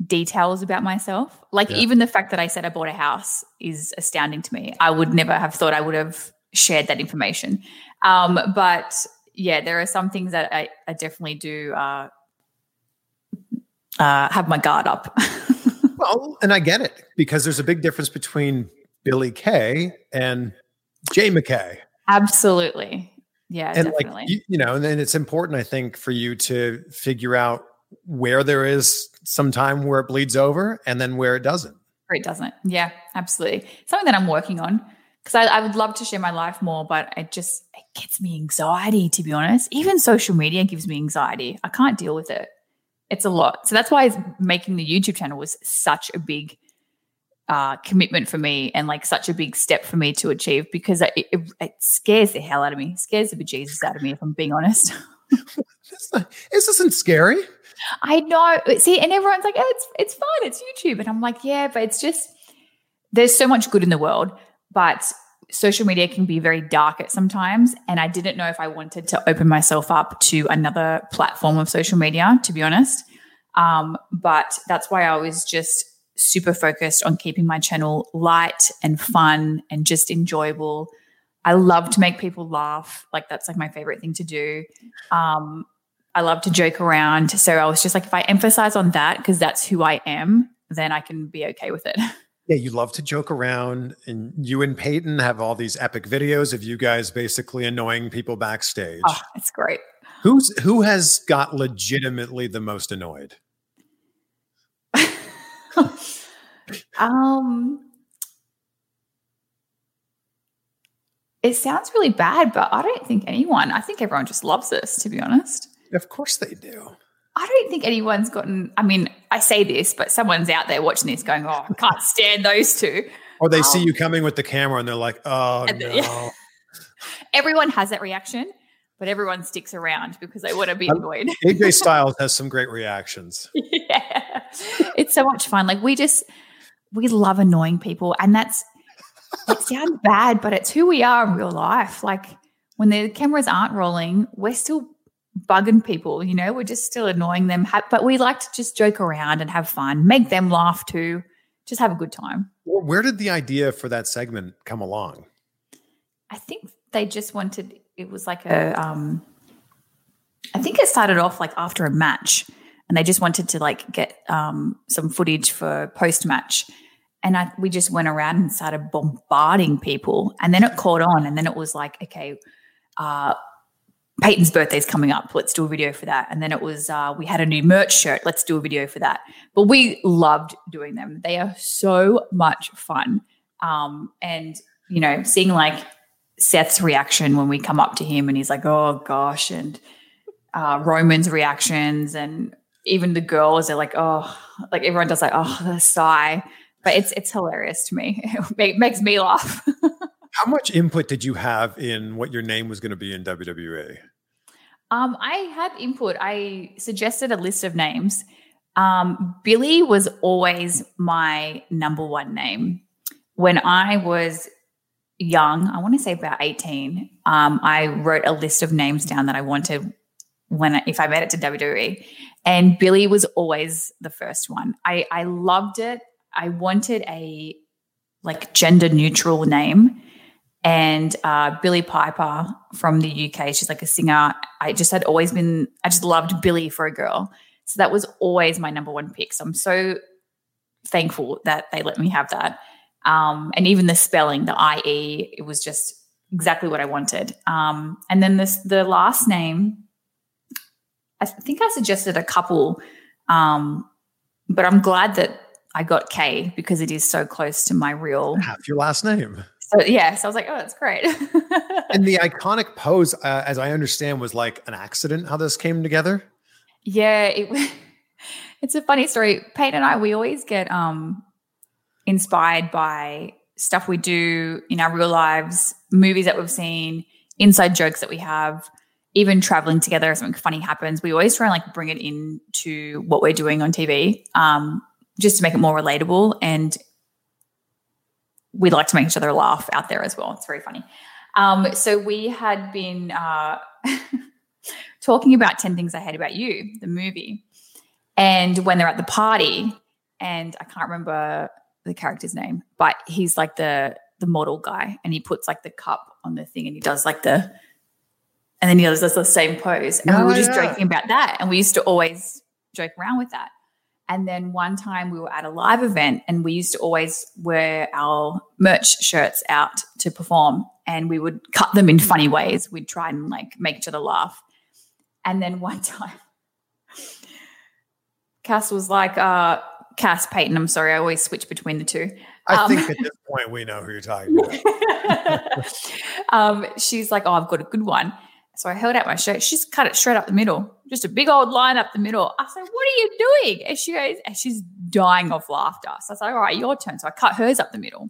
details about myself. Like Yeah. even the fact that I said I bought a house is astounding to me. I would never have thought I would have shared that information. Um, but yeah, there are some things that I, I definitely do uh, uh, have my guard up. Well, and I get it because there's a big difference between Billie Kay and Jay McKay. Absolutely. Yeah, and definitely. like you, you know and then it's important i think for you to figure out where there is some time where it bleeds over and then where it doesn't or it doesn't. Yeah, absolutely. Something that I'm working on because I, I would love to share my life more, but it just it gets me anxiety to be honest. Even social media gives me anxiety. I can't deal with it. It's a lot. So that's why making the YouTube channel was such a big uh, commitment for me and like such a big step for me to achieve because it, it, it scares the hell out of me. It scares the bejesus out of me if I'm being honest. This, this isn't scary I know. See, and everyone's like, oh, it's it's fine, it's YouTube. And I'm like, yeah, but it's just there's so much good in the world, but social media can be very dark at sometimes. And I didn't know if I wanted to open myself up to another platform of social media, to be honest. Um, but that's why I was just super focused on keeping my channel light and fun and just enjoyable. I love to make people laugh. Like that's like my favorite thing to do. Um, I love to joke around. So I was just like, if I emphasize on that, because that's who I am, then I can be okay with it. yeah you love to joke around and you and peyton have all these epic videos of you guys basically annoying people backstage Oh, it's great. who's who has got legitimately the most annoyed Um, it sounds really bad, but I don't think anyone, I think everyone just loves this, to be honest. of course they do I don't think anyone's gotten, I mean, I say this, but someone's out there watching this going, oh, I can't stand those two. or they see Um, you coming with the camera and they're like oh no the- yeah. Everyone has that reaction, but everyone sticks around because they want to be Um, annoyed. aj styles has some great reactions yeah. It's so much fun. Like we just we love annoying people and that's it sounds bad, but it's who we are in real life. Like when the cameras aren't rolling, we're still bugging people, you know, we're just still annoying them, but we like to just joke around and have fun, make them laugh too, just have a good time. Where did the idea for that segment come along? I think they just wanted it was like a um I think it started off like after a match. And they just wanted to like get um, some footage for post match. And I, we just went around and started bombarding people. And then it caught on. And then it was like, okay, uh, Peyton's birthday's coming up. Let's do a video for that. And then it was, uh, we had a new merch shirt. Let's do a video for that. But we loved doing them. They are so much fun. Um, and, you know, seeing like Seth's reaction when we come up to him and he's like, oh gosh. And uh, Roman's reactions and even the girls are like, oh, like everyone does like, oh, the sigh. But it's it's hilarious to me. It makes me laugh. How much input did you have in what your name was going to be in WWE? Um, I had input. I suggested a list of names. Um, Billie was always my number one name. When I was young, I want to say about 18, um, I wrote a list of names down that I wanted when if I made it to WWE. And Billie was always the first one. I, I loved it. I wanted a like gender neutral name. And uh, Billie Piper from the UK, she's like a singer. I just had always been, I just loved Billie for a girl. So that was always my number one pick. So I'm so thankful that they let me have that. Um, and even the spelling, the IE, it was just exactly what I wanted. Um, and then this, the last name, I think I suggested a couple, um, but I'm glad that I got K because it is so close to my real half your last name. So yeah, so I was like, oh, that's great. and the iconic pose, uh, as I understand, was like an accident. How this came together? Yeah, it, it's a funny story. Peyton and I, we always get um, inspired by stuff we do in our real lives, movies that we've seen, inside jokes that we have even traveling together, if something funny happens, we always try and like bring it into what we're doing on TV, um, just to make it more relatable. And we like to make each other laugh out there as well. It's very funny. Um, so we had been uh, talking about 10 Things I Hate About You, the movie. And when they're at the party, and I can't remember the character's name, but he's like the the model guy and he puts like the cup on the thing and he does like the and then he does the same pose. And we were just yeah. joking about that. And we used to always joke around with that. And then one time we were at a live event and we used to always wear our merch shirts out to perform and we would cut them in funny ways. We'd try and like make each other laugh. And then one time, Cass was like, uh, Cass Peyton, I'm sorry, I always switch between the two. I um, think at this point we know who you're talking about. um, she's like, Oh, I've got a good one. So I held out my shirt. She's cut it straight up the middle, just a big old line up the middle. I said, What are you doing? And she goes, and she's dying of laughter. So I was like, All right, your turn. So I cut hers up the middle.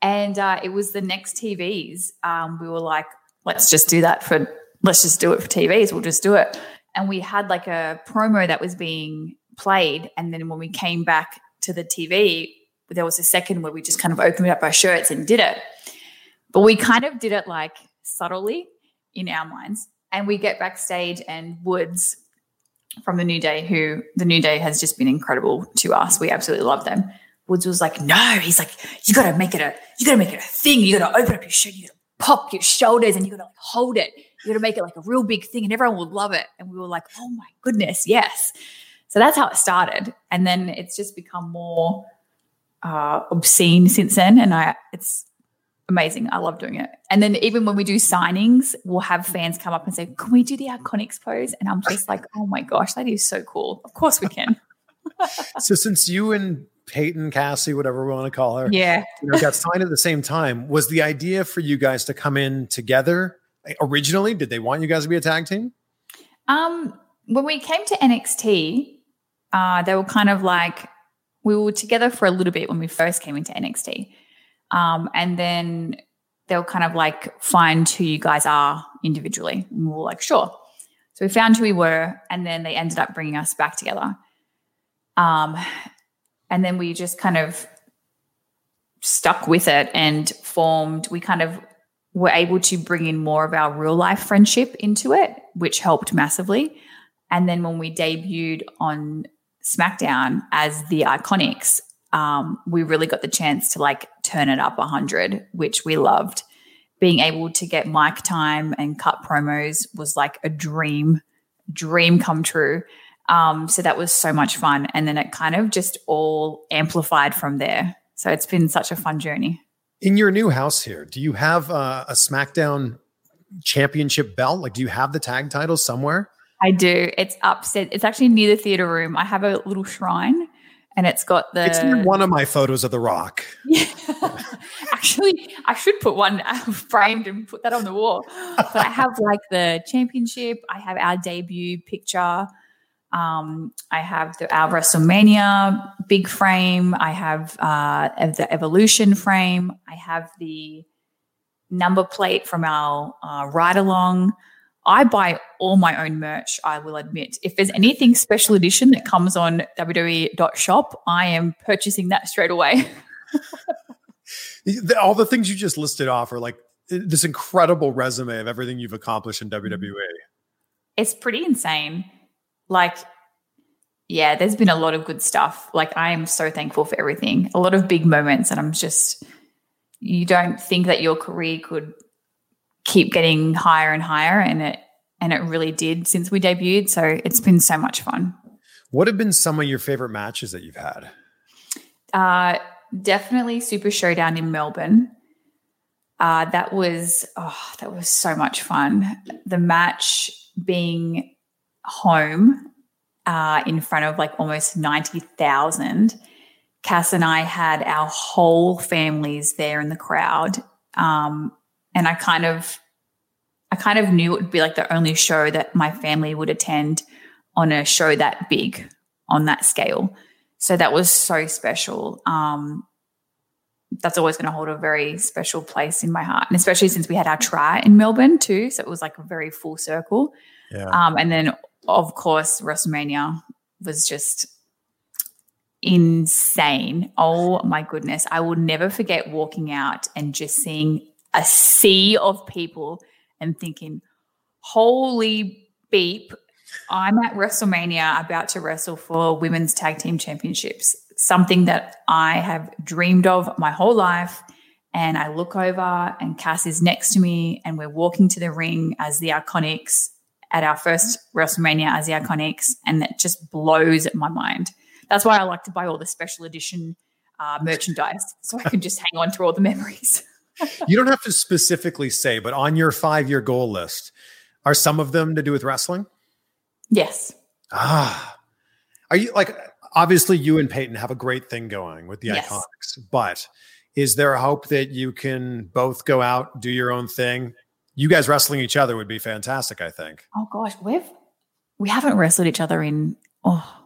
And uh, it was the next TVs. Um, we were like, Let's just do that for, let's just do it for TVs. We'll just do it. And we had like a promo that was being played. And then when we came back to the TV, there was a second where we just kind of opened up our shirts and did it. But we kind of did it like subtly in our minds. And we get backstage, and Woods from the New Day, who the New Day has just been incredible to us. We absolutely love them. Woods was like, no, he's like, you got to make it a, you got to make it a thing. You got to open up your shirt, you got to pop your shoulders, and you got to like hold it. You got to make it like a real big thing, and everyone will love it. And we were like, oh my goodness, yes. So that's how it started, and then it's just become more uh, obscene since then. And I, it's amazing. I love doing it. And then even when we do signings, we'll have fans come up and say, "Can we do the iconics pose?" And I'm just like, "Oh my gosh, that is so cool! Of course we can." so since you and Peyton, Cassie, whatever we want to call her, yeah, you know, got signed at the same time, was the idea for you guys to come in together originally? Did they want you guys to be a tag team? Um, when we came to NXT, uh, they were kind of like we were together for a little bit when we first came into NXT um, and then they'll kind of like find who you guys are individually. And we are like, sure. So we found who we were, and then they ended up bringing us back together. Um, and then we just kind of stuck with it and formed, we kind of were able to bring in more of our real life friendship into it, which helped massively. And then when we debuted on SmackDown as the Iconics, um, we really got the chance to like turn it up 100, which we loved. Being able to get mic time and cut promos was like a dream, dream come true. Um, so that was so much fun. And then it kind of just all amplified from there. So it's been such a fun journey. In your new house here, do you have uh, a SmackDown championship belt? Like, do you have the tag title somewhere? I do. It's upset. It's actually near the theater room. I have a little shrine and it's got the. It's one of my photos of The Rock. Yeah. actually, I should put one framed and put that on the wall. But I have like the championship, I have our debut picture. Um, I have the our WrestleMania big frame. I have uh, the Evolution frame. I have the number plate from our uh, ride along. I buy all my own merch, I will admit. If there's anything special edition that comes on WWE.shop, I am purchasing that straight away. all the things you just listed off are like this incredible resume of everything you've accomplished in mm-hmm. WWE. It's pretty insane. Like, yeah, there's been a lot of good stuff. Like, I am so thankful for everything. A lot of big moments, and I'm just, you don't think that your career could keep getting higher and higher and it and it really did since we debuted. So it's been so much fun. What have been some of your favorite matches that you've had? Uh definitely super showdown in melbourne. Uh that was oh that was so much fun. The match being home uh in front of like almost 90,000 Cass and I had our whole families there in the crowd. Um and I kind of I kind of knew it would be like the only show that my family would attend on a show that big on that scale. So that was so special. Um, that's always going to hold a very special place in my heart, and especially since we had our try in Melbourne too, so it was like a very full circle. Yeah. Um, and then, of course, WrestleMania was just insane. Oh my goodness. I will never forget walking out and just seeing a sea of people and thinking, holy beep, I'm at WrestleMania about to wrestle for women's tag team championships, something that I have dreamed of my whole life. And I look over, and Cass is next to me, and we're walking to the ring as the Iconics at our first WrestleMania as the Iconics, and that just blows my mind. That's why I like to buy all the special edition uh, merchandise so I can just hang on to all the memories. you don't have to specifically say, but on your five year goal list, are some of them to do with wrestling? Yes. Ah, are you like, obviously, you and Peyton have a great thing going with the yes. Iconics, but is there a hope that you can both go out, do your own thing? You guys wrestling each other would be fantastic, I think. Oh gosh, we've we haven't wrestled each other in oh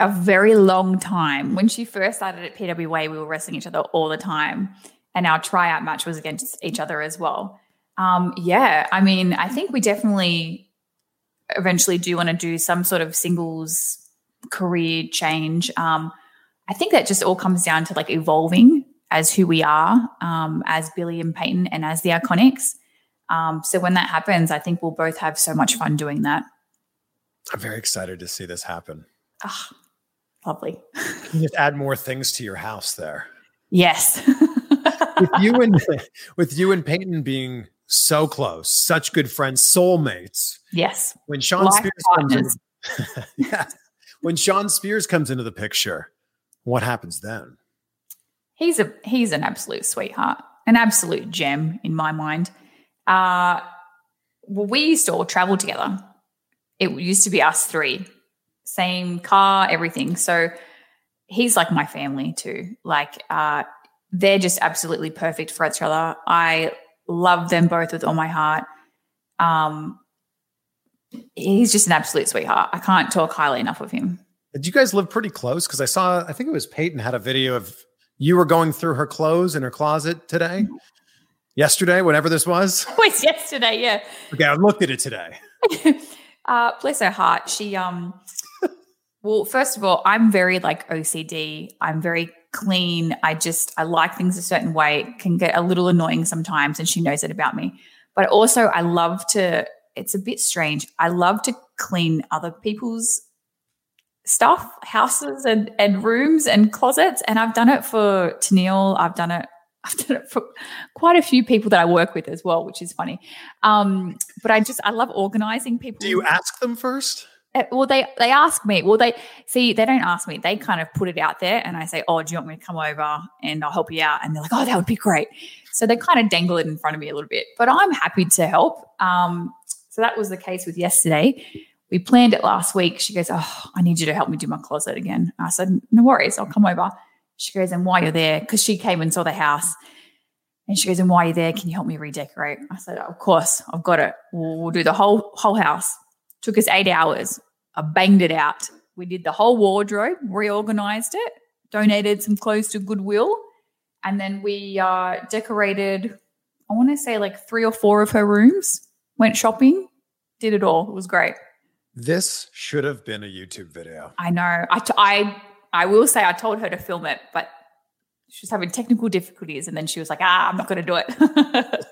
a very long time. When she first started at PWA, we were wrestling each other all the time. And our tryout match was against each other as well. Um, yeah, I mean, I think we definitely eventually do want to do some sort of singles career change. Um, I think that just all comes down to like evolving as who we are, um, as Billie and Peyton and as the Iconics. Um, so when that happens, I think we'll both have so much fun doing that. I'm very excited to see this happen. Oh, lovely. You just add more things to your house there. Yes. with you and with you and Peyton being so close, such good friends, soulmates. Yes. When Shawn Life Spears partners. comes in, yeah. When Shawn Spears comes into the picture, what happens then? He's a he's an absolute sweetheart, an absolute gem in my mind. Uh well, we used to all travel together. It used to be us three same car, everything. So he's like my family too. Like uh, they're just absolutely perfect for each other. I love them both with all my heart. Um, he's just an absolute sweetheart. I can't talk highly enough of him. Did you guys live pretty close? Because I saw, I think it was Peyton had a video of you were going through her clothes in her closet today, yesterday, whenever this was. It was yesterday, yeah. Okay, I looked at it today. uh, bless her heart. She um well, first of all, I'm very like OCD. I'm very clean. I just I like things a certain way. It can get a little annoying sometimes, and she knows it about me. But also, I love to. It's a bit strange. I love to clean other people's stuff, houses and and rooms and closets. And I've done it for Tenille. I've done it I've done it for quite a few people that I work with as well, which is funny. Um, but I just I love organizing people. Do you ask them first? Uh, well, they they ask me. Well, they see they don't ask me. They kind of put it out there, and I say, "Oh, do you want me to come over and I'll help you out?" And they're like, "Oh, that would be great." So they kind of dangle it in front of me a little bit, but I'm happy to help. Um, so that was the case with yesterday. We planned it last week. She goes, "Oh, I need you to help me do my closet again." I said, "No worries, I'll come over." She goes, "And while you're there, because she came and saw the house." And she goes, and while you're there, can you help me redecorate? I said, of course, I've got it. We'll, we'll do the whole whole house. Took us eight hours. I banged it out. We did the whole wardrobe, reorganized it, donated some clothes to Goodwill, and then we uh, decorated. I want to say like three or four of her rooms. Went shopping, did it all. It was great. This should have been a YouTube video. I know. I, t- I, I will say I told her to film it, but she was having technical difficulties, and then she was like, "Ah, I'm not going to do it."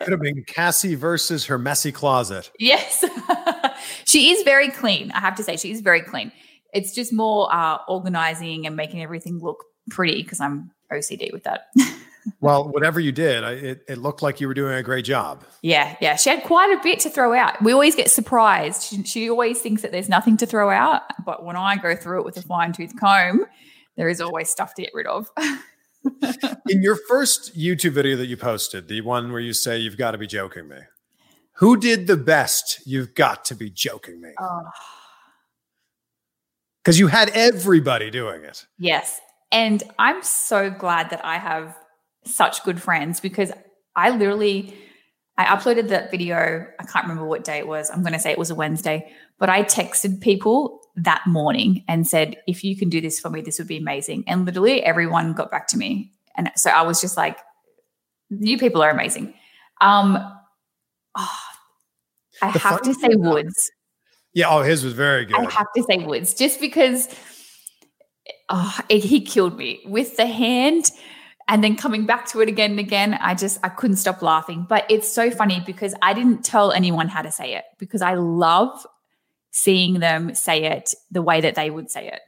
Could have been Cassie versus her messy closet. yes, she is very clean. I have to say, she is very clean. It's just more uh, organizing and making everything look pretty because I'm OCD with that. Well, whatever you did, I, it, it looked like you were doing a great job. yeah, yeah. She had quite a bit to throw out. We always get surprised. She, she always thinks that there's nothing to throw out, but when I go through it with a fine tooth comb, there is always stuff to get rid of. In your first YouTube video that you posted, the one where you say you've got to be joking me, who did the best? You've got to be joking me oh. because you had everybody doing it. Yes. And I'm so glad that I have such good friends because I literally I uploaded that video. I can't remember what day it was. I'm going to say it was a Wednesday, but I texted people that morning and said, if you can do this for me, this would be amazing. And literally everyone got back to me. And so I was just like, you people are amazing. Um, oh, I The have to say about- Woods. Yeah. Oh, his was very good. I have to say Woods just because oh, it, he killed me with the hand and then coming back to it again and again. I just, I couldn't stop laughing. But it's so funny because I didn't tell anyone how to say it because I love seeing them say it the way that they would say it.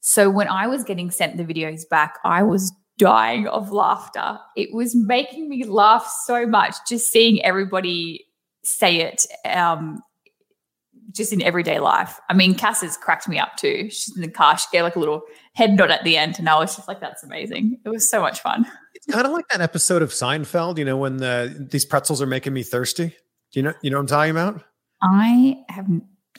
So when I was getting sent the videos back, I was dying of laughter. It was making me laugh so much just seeing everybody say it um, just in everyday life. I mean, Cass has cracked me up too. She's in the car. She gave like a little head nod at the end, and I was just like, "That's amazing." It was so much fun. It's kind of like that episode of Seinfeld, you know, when the, these pretzels are making me thirsty. Do you know, you know what I'm talking about? I have.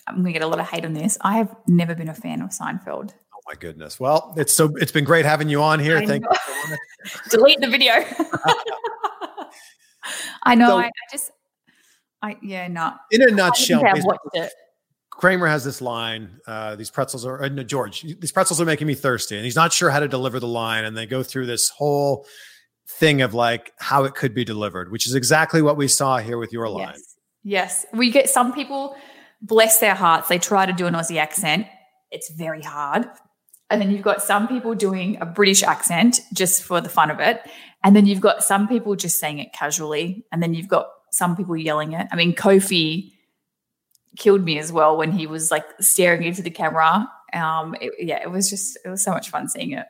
I'm gonna get a lot of hate on this. I have never been a fan of Seinfeld. Oh my goodness. Well, it's so it's been great having you on here. I Thank know. you. Delete the video. I know. So- I, I just. I yeah no. In a nutshell, think I've basically, watched it. Kramer has this line: uh, "These pretzels are uh, no, George. These pretzels are making me thirsty," and he's not sure how to deliver the line. And they go through this whole thing of like how it could be delivered, which is exactly what we saw here with your line. Yes. Yes. We get some people, bless their hearts, they try to do an Aussie accent. It's very hard. And then you've got some people doing a British accent just for the fun of it. And then you've got some people just saying it casually. And then you've got some people yelling it. I mean, Kofi killed me as well when he was like staring into the camera. Um, it- yeah, it was just, it was so much fun seeing it.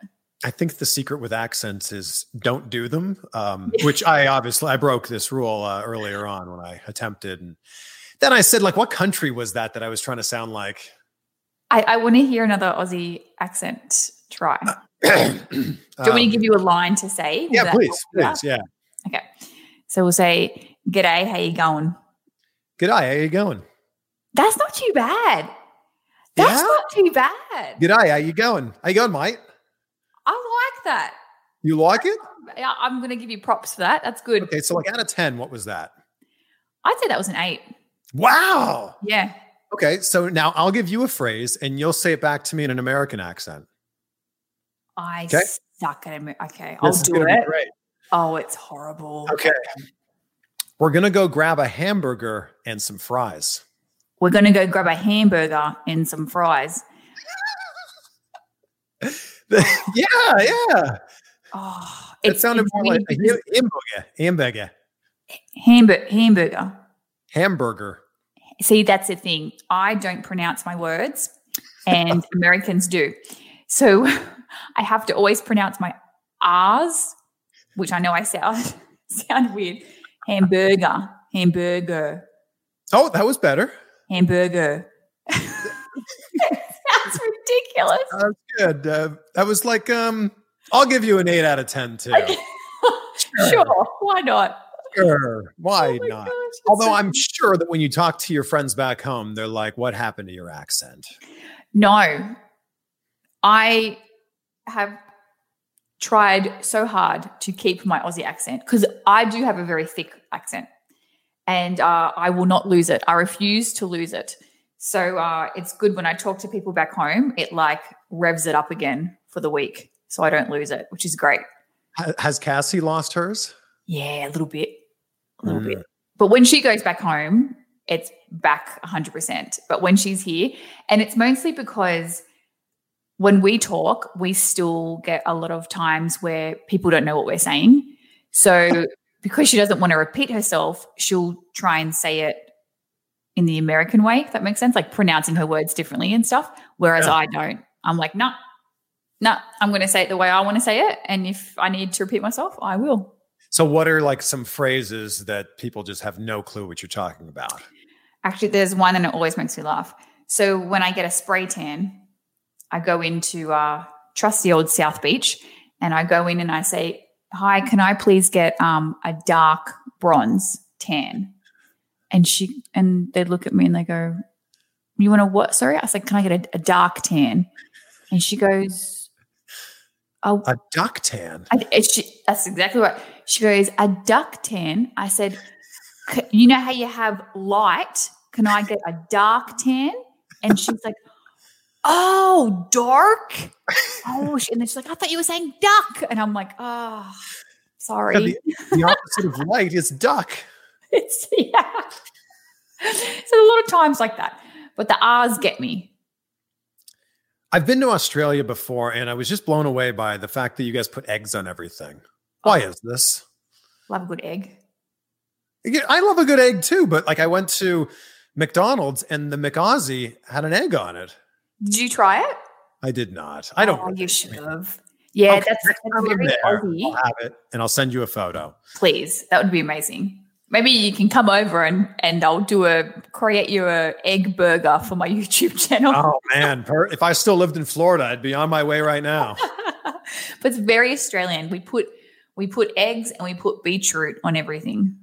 I think the secret with accents is don't do them, um, which I obviously I broke this rule uh, earlier on when I attempted, and then I said like, what country was that that I was trying to sound like? I, I want to hear another Aussie accent try. Do you want me to Um, give you a line to say? Yeah, please, please, yeah. Okay. So we'll say, G'day, how you going? G'day, how you going? That's not too bad. That's Yeah? not too bad. G'day, how you going? How you going, mate? I like that. You like it? Yeah, I'm going to give you props for that. That's good. Okay, so like out of ten, what was that? I'd say that was an eight. Wow. Yeah. Okay, so now I'll give you a phrase, and you'll say it back to me in an American accent. I Okay. suck at it. Okay. I'll do it. great. Oh, it's horrible. Okay. We're gonna go grab a hamburger and some fries. We're going to go grab a hamburger and some fries. yeah, yeah. Oh, It sounded more like a because hamburger. Hamburger. hamburger. Hamburger. Hamburger. See, that's the thing. I don't pronounce my words, and Americans do. So I have to always pronounce my R's which I know I sound sound weird. Hamburger, hamburger, Oh, that was better. hamburger. That's ridiculous. That's good. Uh, that was like um. I'll give you an eight out of ten too. Sure, why not? Sure. Why Oh not? gosh, Although so- I'm sure that when you talk to your friends back home, they're like, "What happened to your accent?" No, I have tried so hard to keep my Aussie accent because I do have a very thick accent and uh, I will not lose it. I refuse to lose it. So uh, it's good when I talk to people back home, it like revs it up again for the week so I don't lose it, which is great. Has Cassie lost hers? Yeah, a little bit, a little Mm. bit. But when she goes back home, it's back 100%. But when she's here, and it's mostly because when we talk, we still get a lot of times where people don't know what we're saying. So because she doesn't want to repeat herself, she'll try and say it in the American way, if that makes sense, like pronouncing her words differently and stuff. Whereas Yeah. I don't. I'm like, no, no, I'm going to say it the way I want to say it. And if I need to repeat myself, I will. So, what are like some phrases that people just have no clue what you're talking about? Actually, there's one and it always makes me laugh. So when I get a spray tan, I go into uh, trusty old South Beach and I go in and I say, Hi, can I please get um, a dark bronze tan? And she and they look at me and they go, You want a what? Sorry. I said, Can I get a, a dark tan? And she goes, Oh, A duck tan. I, she, that's exactly right. She goes, a duck tan. I said, you know how you have light? Can I get a dark tan? And she's like, oh, dark. Oh, and then she's like, I thought you were saying duck. And I'm like, oh, sorry. Yeah, the, the opposite of light is duck. it's, yeah. So a lot of times like that. But the R's get me. I've been to Australia before, and I was just blown away by the fact that you guys put eggs on everything. Why oh. is this? Love a good egg. I love a good egg too, but like I went to McDonald's and the McAussie had an egg on it. Did you try it? I did not. I don't. Oh, you should have. Yeah, Okay, that's, that's very there. I'll have it, and I'll send you a photo. please that would be amazing maybe you can come over and and i'll do a create you a egg burger for my youtube channel Oh man, if I still lived in Florida, I'd be on my way right now. but it's very australian we put we put eggs and we put beetroot on everything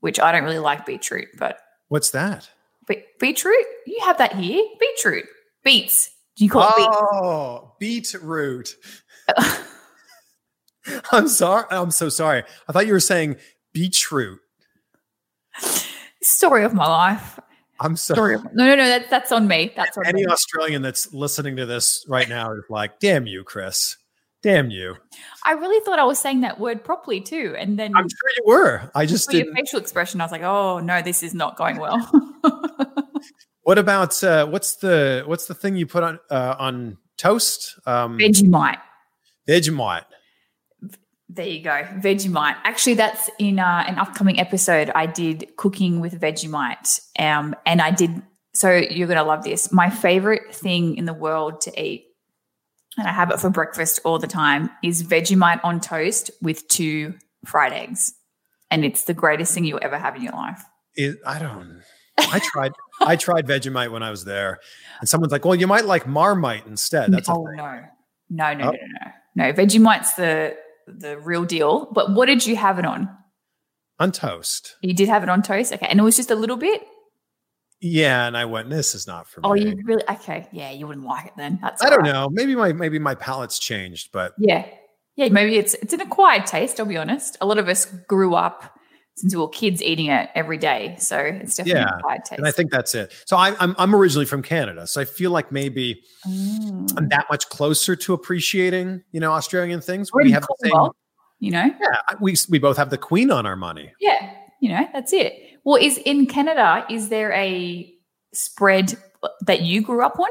which i don't really like beetroot but What's that? be- beetroot you have that here beetroot beets do you call it beets Oh, beetroot. I'm sorry. I'm so sorry. I thought you were saying beetroot. story of my life I'm sorry. of, no no no that's that's on me that's on Any me. Australian that's listening to this right now is like, "Damn you, Chris! Damn you!" i really thought i was saying that word properly too and then I'm sure you were. I just for your didn't. facial expression, I was like, "Oh no, this is not going well." What about uh, what's the what's the thing you put on uh, on toast? Um, Vegemite. Vegemite. There you go, Vegemite. Actually, that's in uh, an upcoming episode. I did cooking with Vegemite, um, and I did. So you're gonna love this. My favorite thing in the world to eat, and I have it for breakfast all the time, is Vegemite on toast with two fried eggs, and it's the greatest thing you'll ever have in your life. It, I don't. I tried. I tried Vegemite when I was there, and someone's like, "Well, you might like Marmite instead." That's oh no, no, no, Oh. no, no, no. Vegemite's the the real deal. But what did you have it on? on toast. You did have it on toast, okay, and it was just a little bit. Yeah, and I went, "This is not for Oh, me." Oh, you really okay? Yeah, you wouldn't like it then. That's I don't right. know. Maybe my maybe my palate's changed, but Yeah, yeah, maybe it's it's an acquired taste. I'll be honest. A lot of us grew up since we were kids eating it every day, so it's definitely Yeah, acquired taste. and I think that's it. So I, I'm I'm originally from Canada, so I feel like maybe Mm. I'm that much closer to appreciating you know Australian things. We're We have the same. You know. Yeah, we we both have the Queen on our money. Yeah, you know, that's it. Well, is in Canada, is there a spread that you grew up on?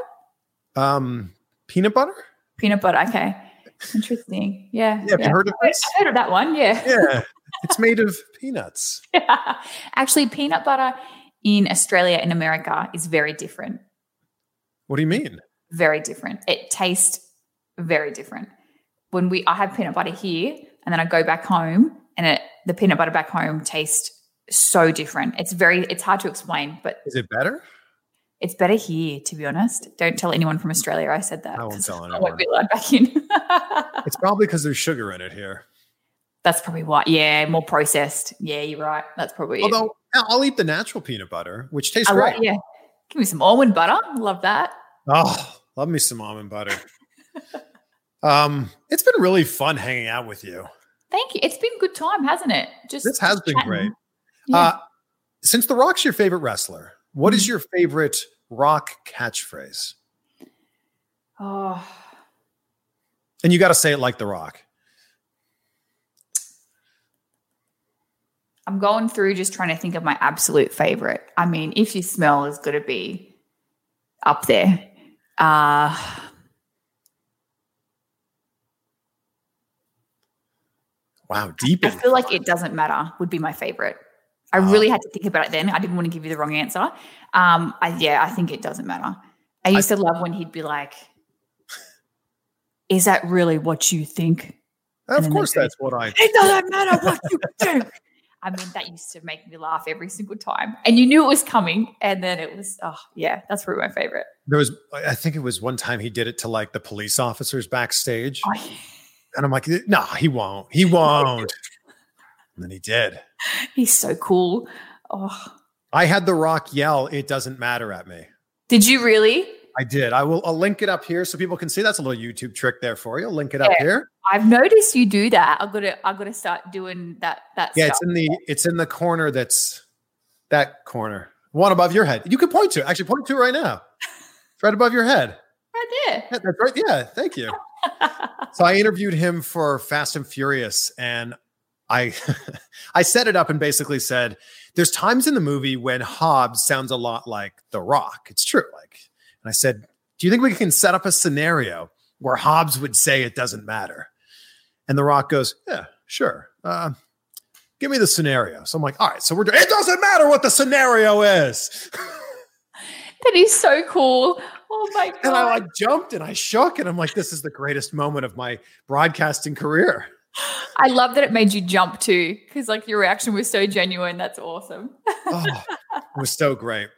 Um, peanut butter. Peanut butter. Okay. Interesting. Yeah. Yeah, have you heard of this? I heard of that one. Yeah. Yeah, it's made of peanuts. Actually, peanut butter in Australia and America is very different. What do you mean? Very different. It tastes very different. When we I have peanut butter here, and then I go back home, and it, the peanut butter back home tastes so different. It's very it's hard to explain, but Is it better? it's better here. To be honest, don't tell anyone from Australia I said that. I won't tell I anyone. won't be allowed back in. It's probably because there's sugar in it here. That's probably why. Yeah, more processed. Yeah, you're right. That's probably it. Although I'll I'll eat the natural peanut butter, which tastes I great. yeah. Give me some almond butter. Love that. Oh, love me some almond butter. um, it's been really fun hanging out with you. Thank you. It's been a good time, hasn't it? Just This has been chatting. great. Yeah. Uh, since The Rock's your favorite wrestler, what Mm-hmm. is your favorite Rock catchphrase? oh, And you got to say it like The Rock. I'm going through just trying to think of my absolute favorite. I mean, if you smell is going to be up there. Uh, Wow, deep I feel like it doesn't matter would be my favorite. I really had to think about it then. I didn't want to give you the wrong answer. Um, I, yeah, I think it doesn't matter. I used to love when he'd be like, "Is that really what you think?" Of course, that's what I. It doesn't matter what you think. I mean, that used to make me laugh every single time, and you knew it was coming. And then it was, oh yeah, that's probably my favorite. There was, I think it was one time he did it to like the police officers backstage, Oh, and I'm like, no, he won't, he won't. and then he did. he's so cool. Oh, I had The Rock yell, "It doesn't matter" at me. did you really? I did. I will. I'll link it up here so people can see. That's a little YouTube trick there for you. I'll link it up Yeah. here. I've noticed you do that. I've got to. I've got to start doing that. That Yeah, stuff. it's in the it's in the corner that's that corner, one above your head. You can point to it. Actually, point to it right now. It's right above your head. right there. Yeah, that's right. Yeah, thank you. so I interviewed him for Fast and Furious, and I I set it up and basically said, "There's times in the movie when Hobbs sounds a lot like The Rock. It's true." Like, and I said, "Do you think we can set up a scenario where Hobbs would say it doesn't matter?" And The Rock goes, "Yeah, sure. Uh, give me the scenario." So I'm like, "All right, so we're doing. It doesn't matter what the scenario is." That is so cool. Oh my god! And I like jumped and I shook, and I'm like, "This is the greatest moment of my broadcasting career." I love that it made you jump too, because like your reaction was so genuine. That's awesome. Oh, it was so great.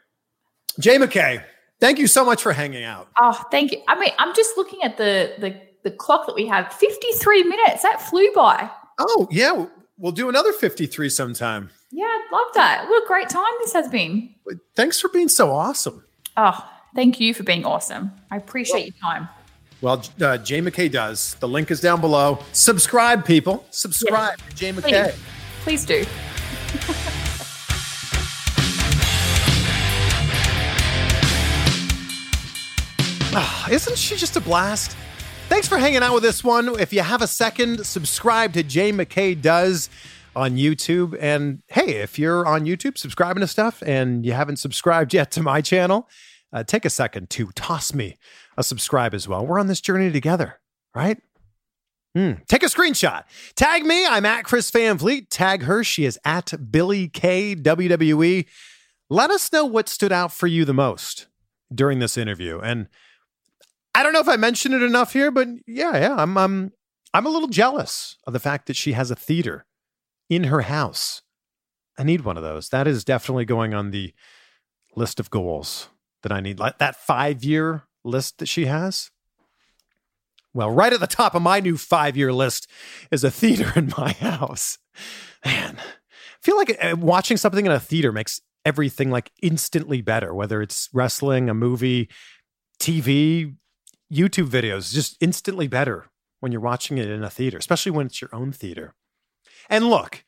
Jay McKay, thank you so much for hanging out. Oh, thank you. I mean, I'm just looking at the the the clock that we have. 53 minutes. That flew by. Oh yeah, we'll do another 53 sometime. Yeah, I love that. What a great time this has been. Thanks for being so awesome. Oh, thank you for being awesome. I appreciate your time. Well, uh, Jay McKay does. The link is down below. Subscribe, people. Subscribe to Jay McKay. Please, please do. isn't she just a blast? Thanks for hanging out with this one. If you have a second, subscribe to Jay McKay Does on YouTube. And hey, if you're on YouTube subscribing to stuff and you haven't subscribed yet to my channel, uh, take a second to toss me a subscribe as well. We're on this journey together, right? Hmm. Take a screenshot. Tag me. I'm at Chris Van Vliet. Tag her. She is at Billie Kay WWE. Let us know what stood out for you the most during this interview. And I don't know if I mentioned it enough here, but yeah, yeah, I'm I'm I'm a little jealous of the fact that she has a theater in her house. I need one of those. That is definitely going on the list of goals that I need. Like that five year list that she has. Well, right at the top of my new five year list is a theater in my house. Man, I feel like uh, watching something in a theater makes everything like instantly better, whether it's wrestling, a movie, TV, YouTube videos, just instantly better when you're watching it in a theater, especially when it's your own theater. And look,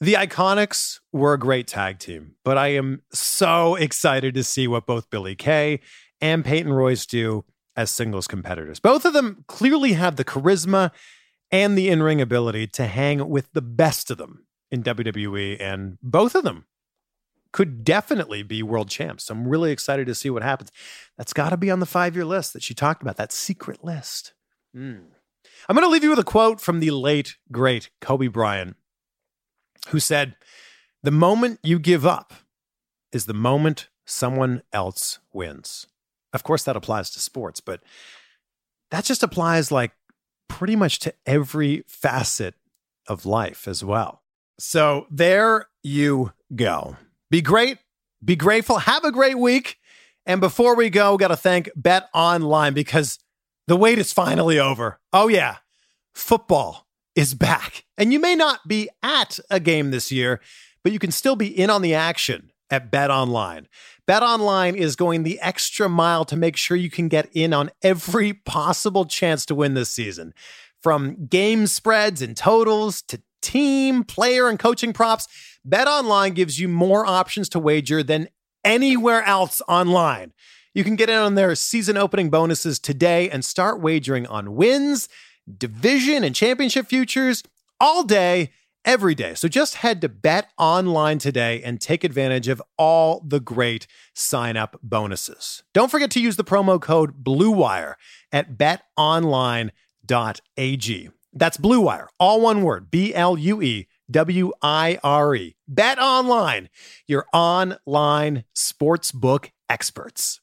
the Iconics were a great tag team, but I am so excited to see what both Billie Kay and Peyton Royce do as singles competitors. Both of them clearly have the charisma and the in ring ability to hang with the best of them in WWE, and both of them could definitely be world champs. I'm really excited to see what happens. That's got to be on the five year list that she talked about, that secret list. Mm. I'm going to leave you with a quote from the late, great Kobe Bryant, who said, The moment you give up is the moment someone else wins. Of course, that applies to sports, but that just applies like pretty much to every facet of life as well. So there you go. Be great, be grateful, have a great week. And before we go, we got to thank Bet Online because the wait is finally over. Oh, yeah, football is back. And you may not be at a game this year, but you can still be in on the action at Bet Online. Bet Online is going the extra mile to make sure you can get in on every possible chance to win this season. From game spreads and totals to team, player, and coaching props, Bet Online gives you more options to wager than anywhere else online. You can get in on their season opening bonuses today and start wagering on wins, division, and championship futures all day, every day. So just head to Bet Online today and take advantage of all the great sign up bonuses. Don't forget to use the promo code BLUEWIRE at betonline.ag. That's Blue Wire, all one word, B L U E W I R E. Bet Online, your online sportsbook experts.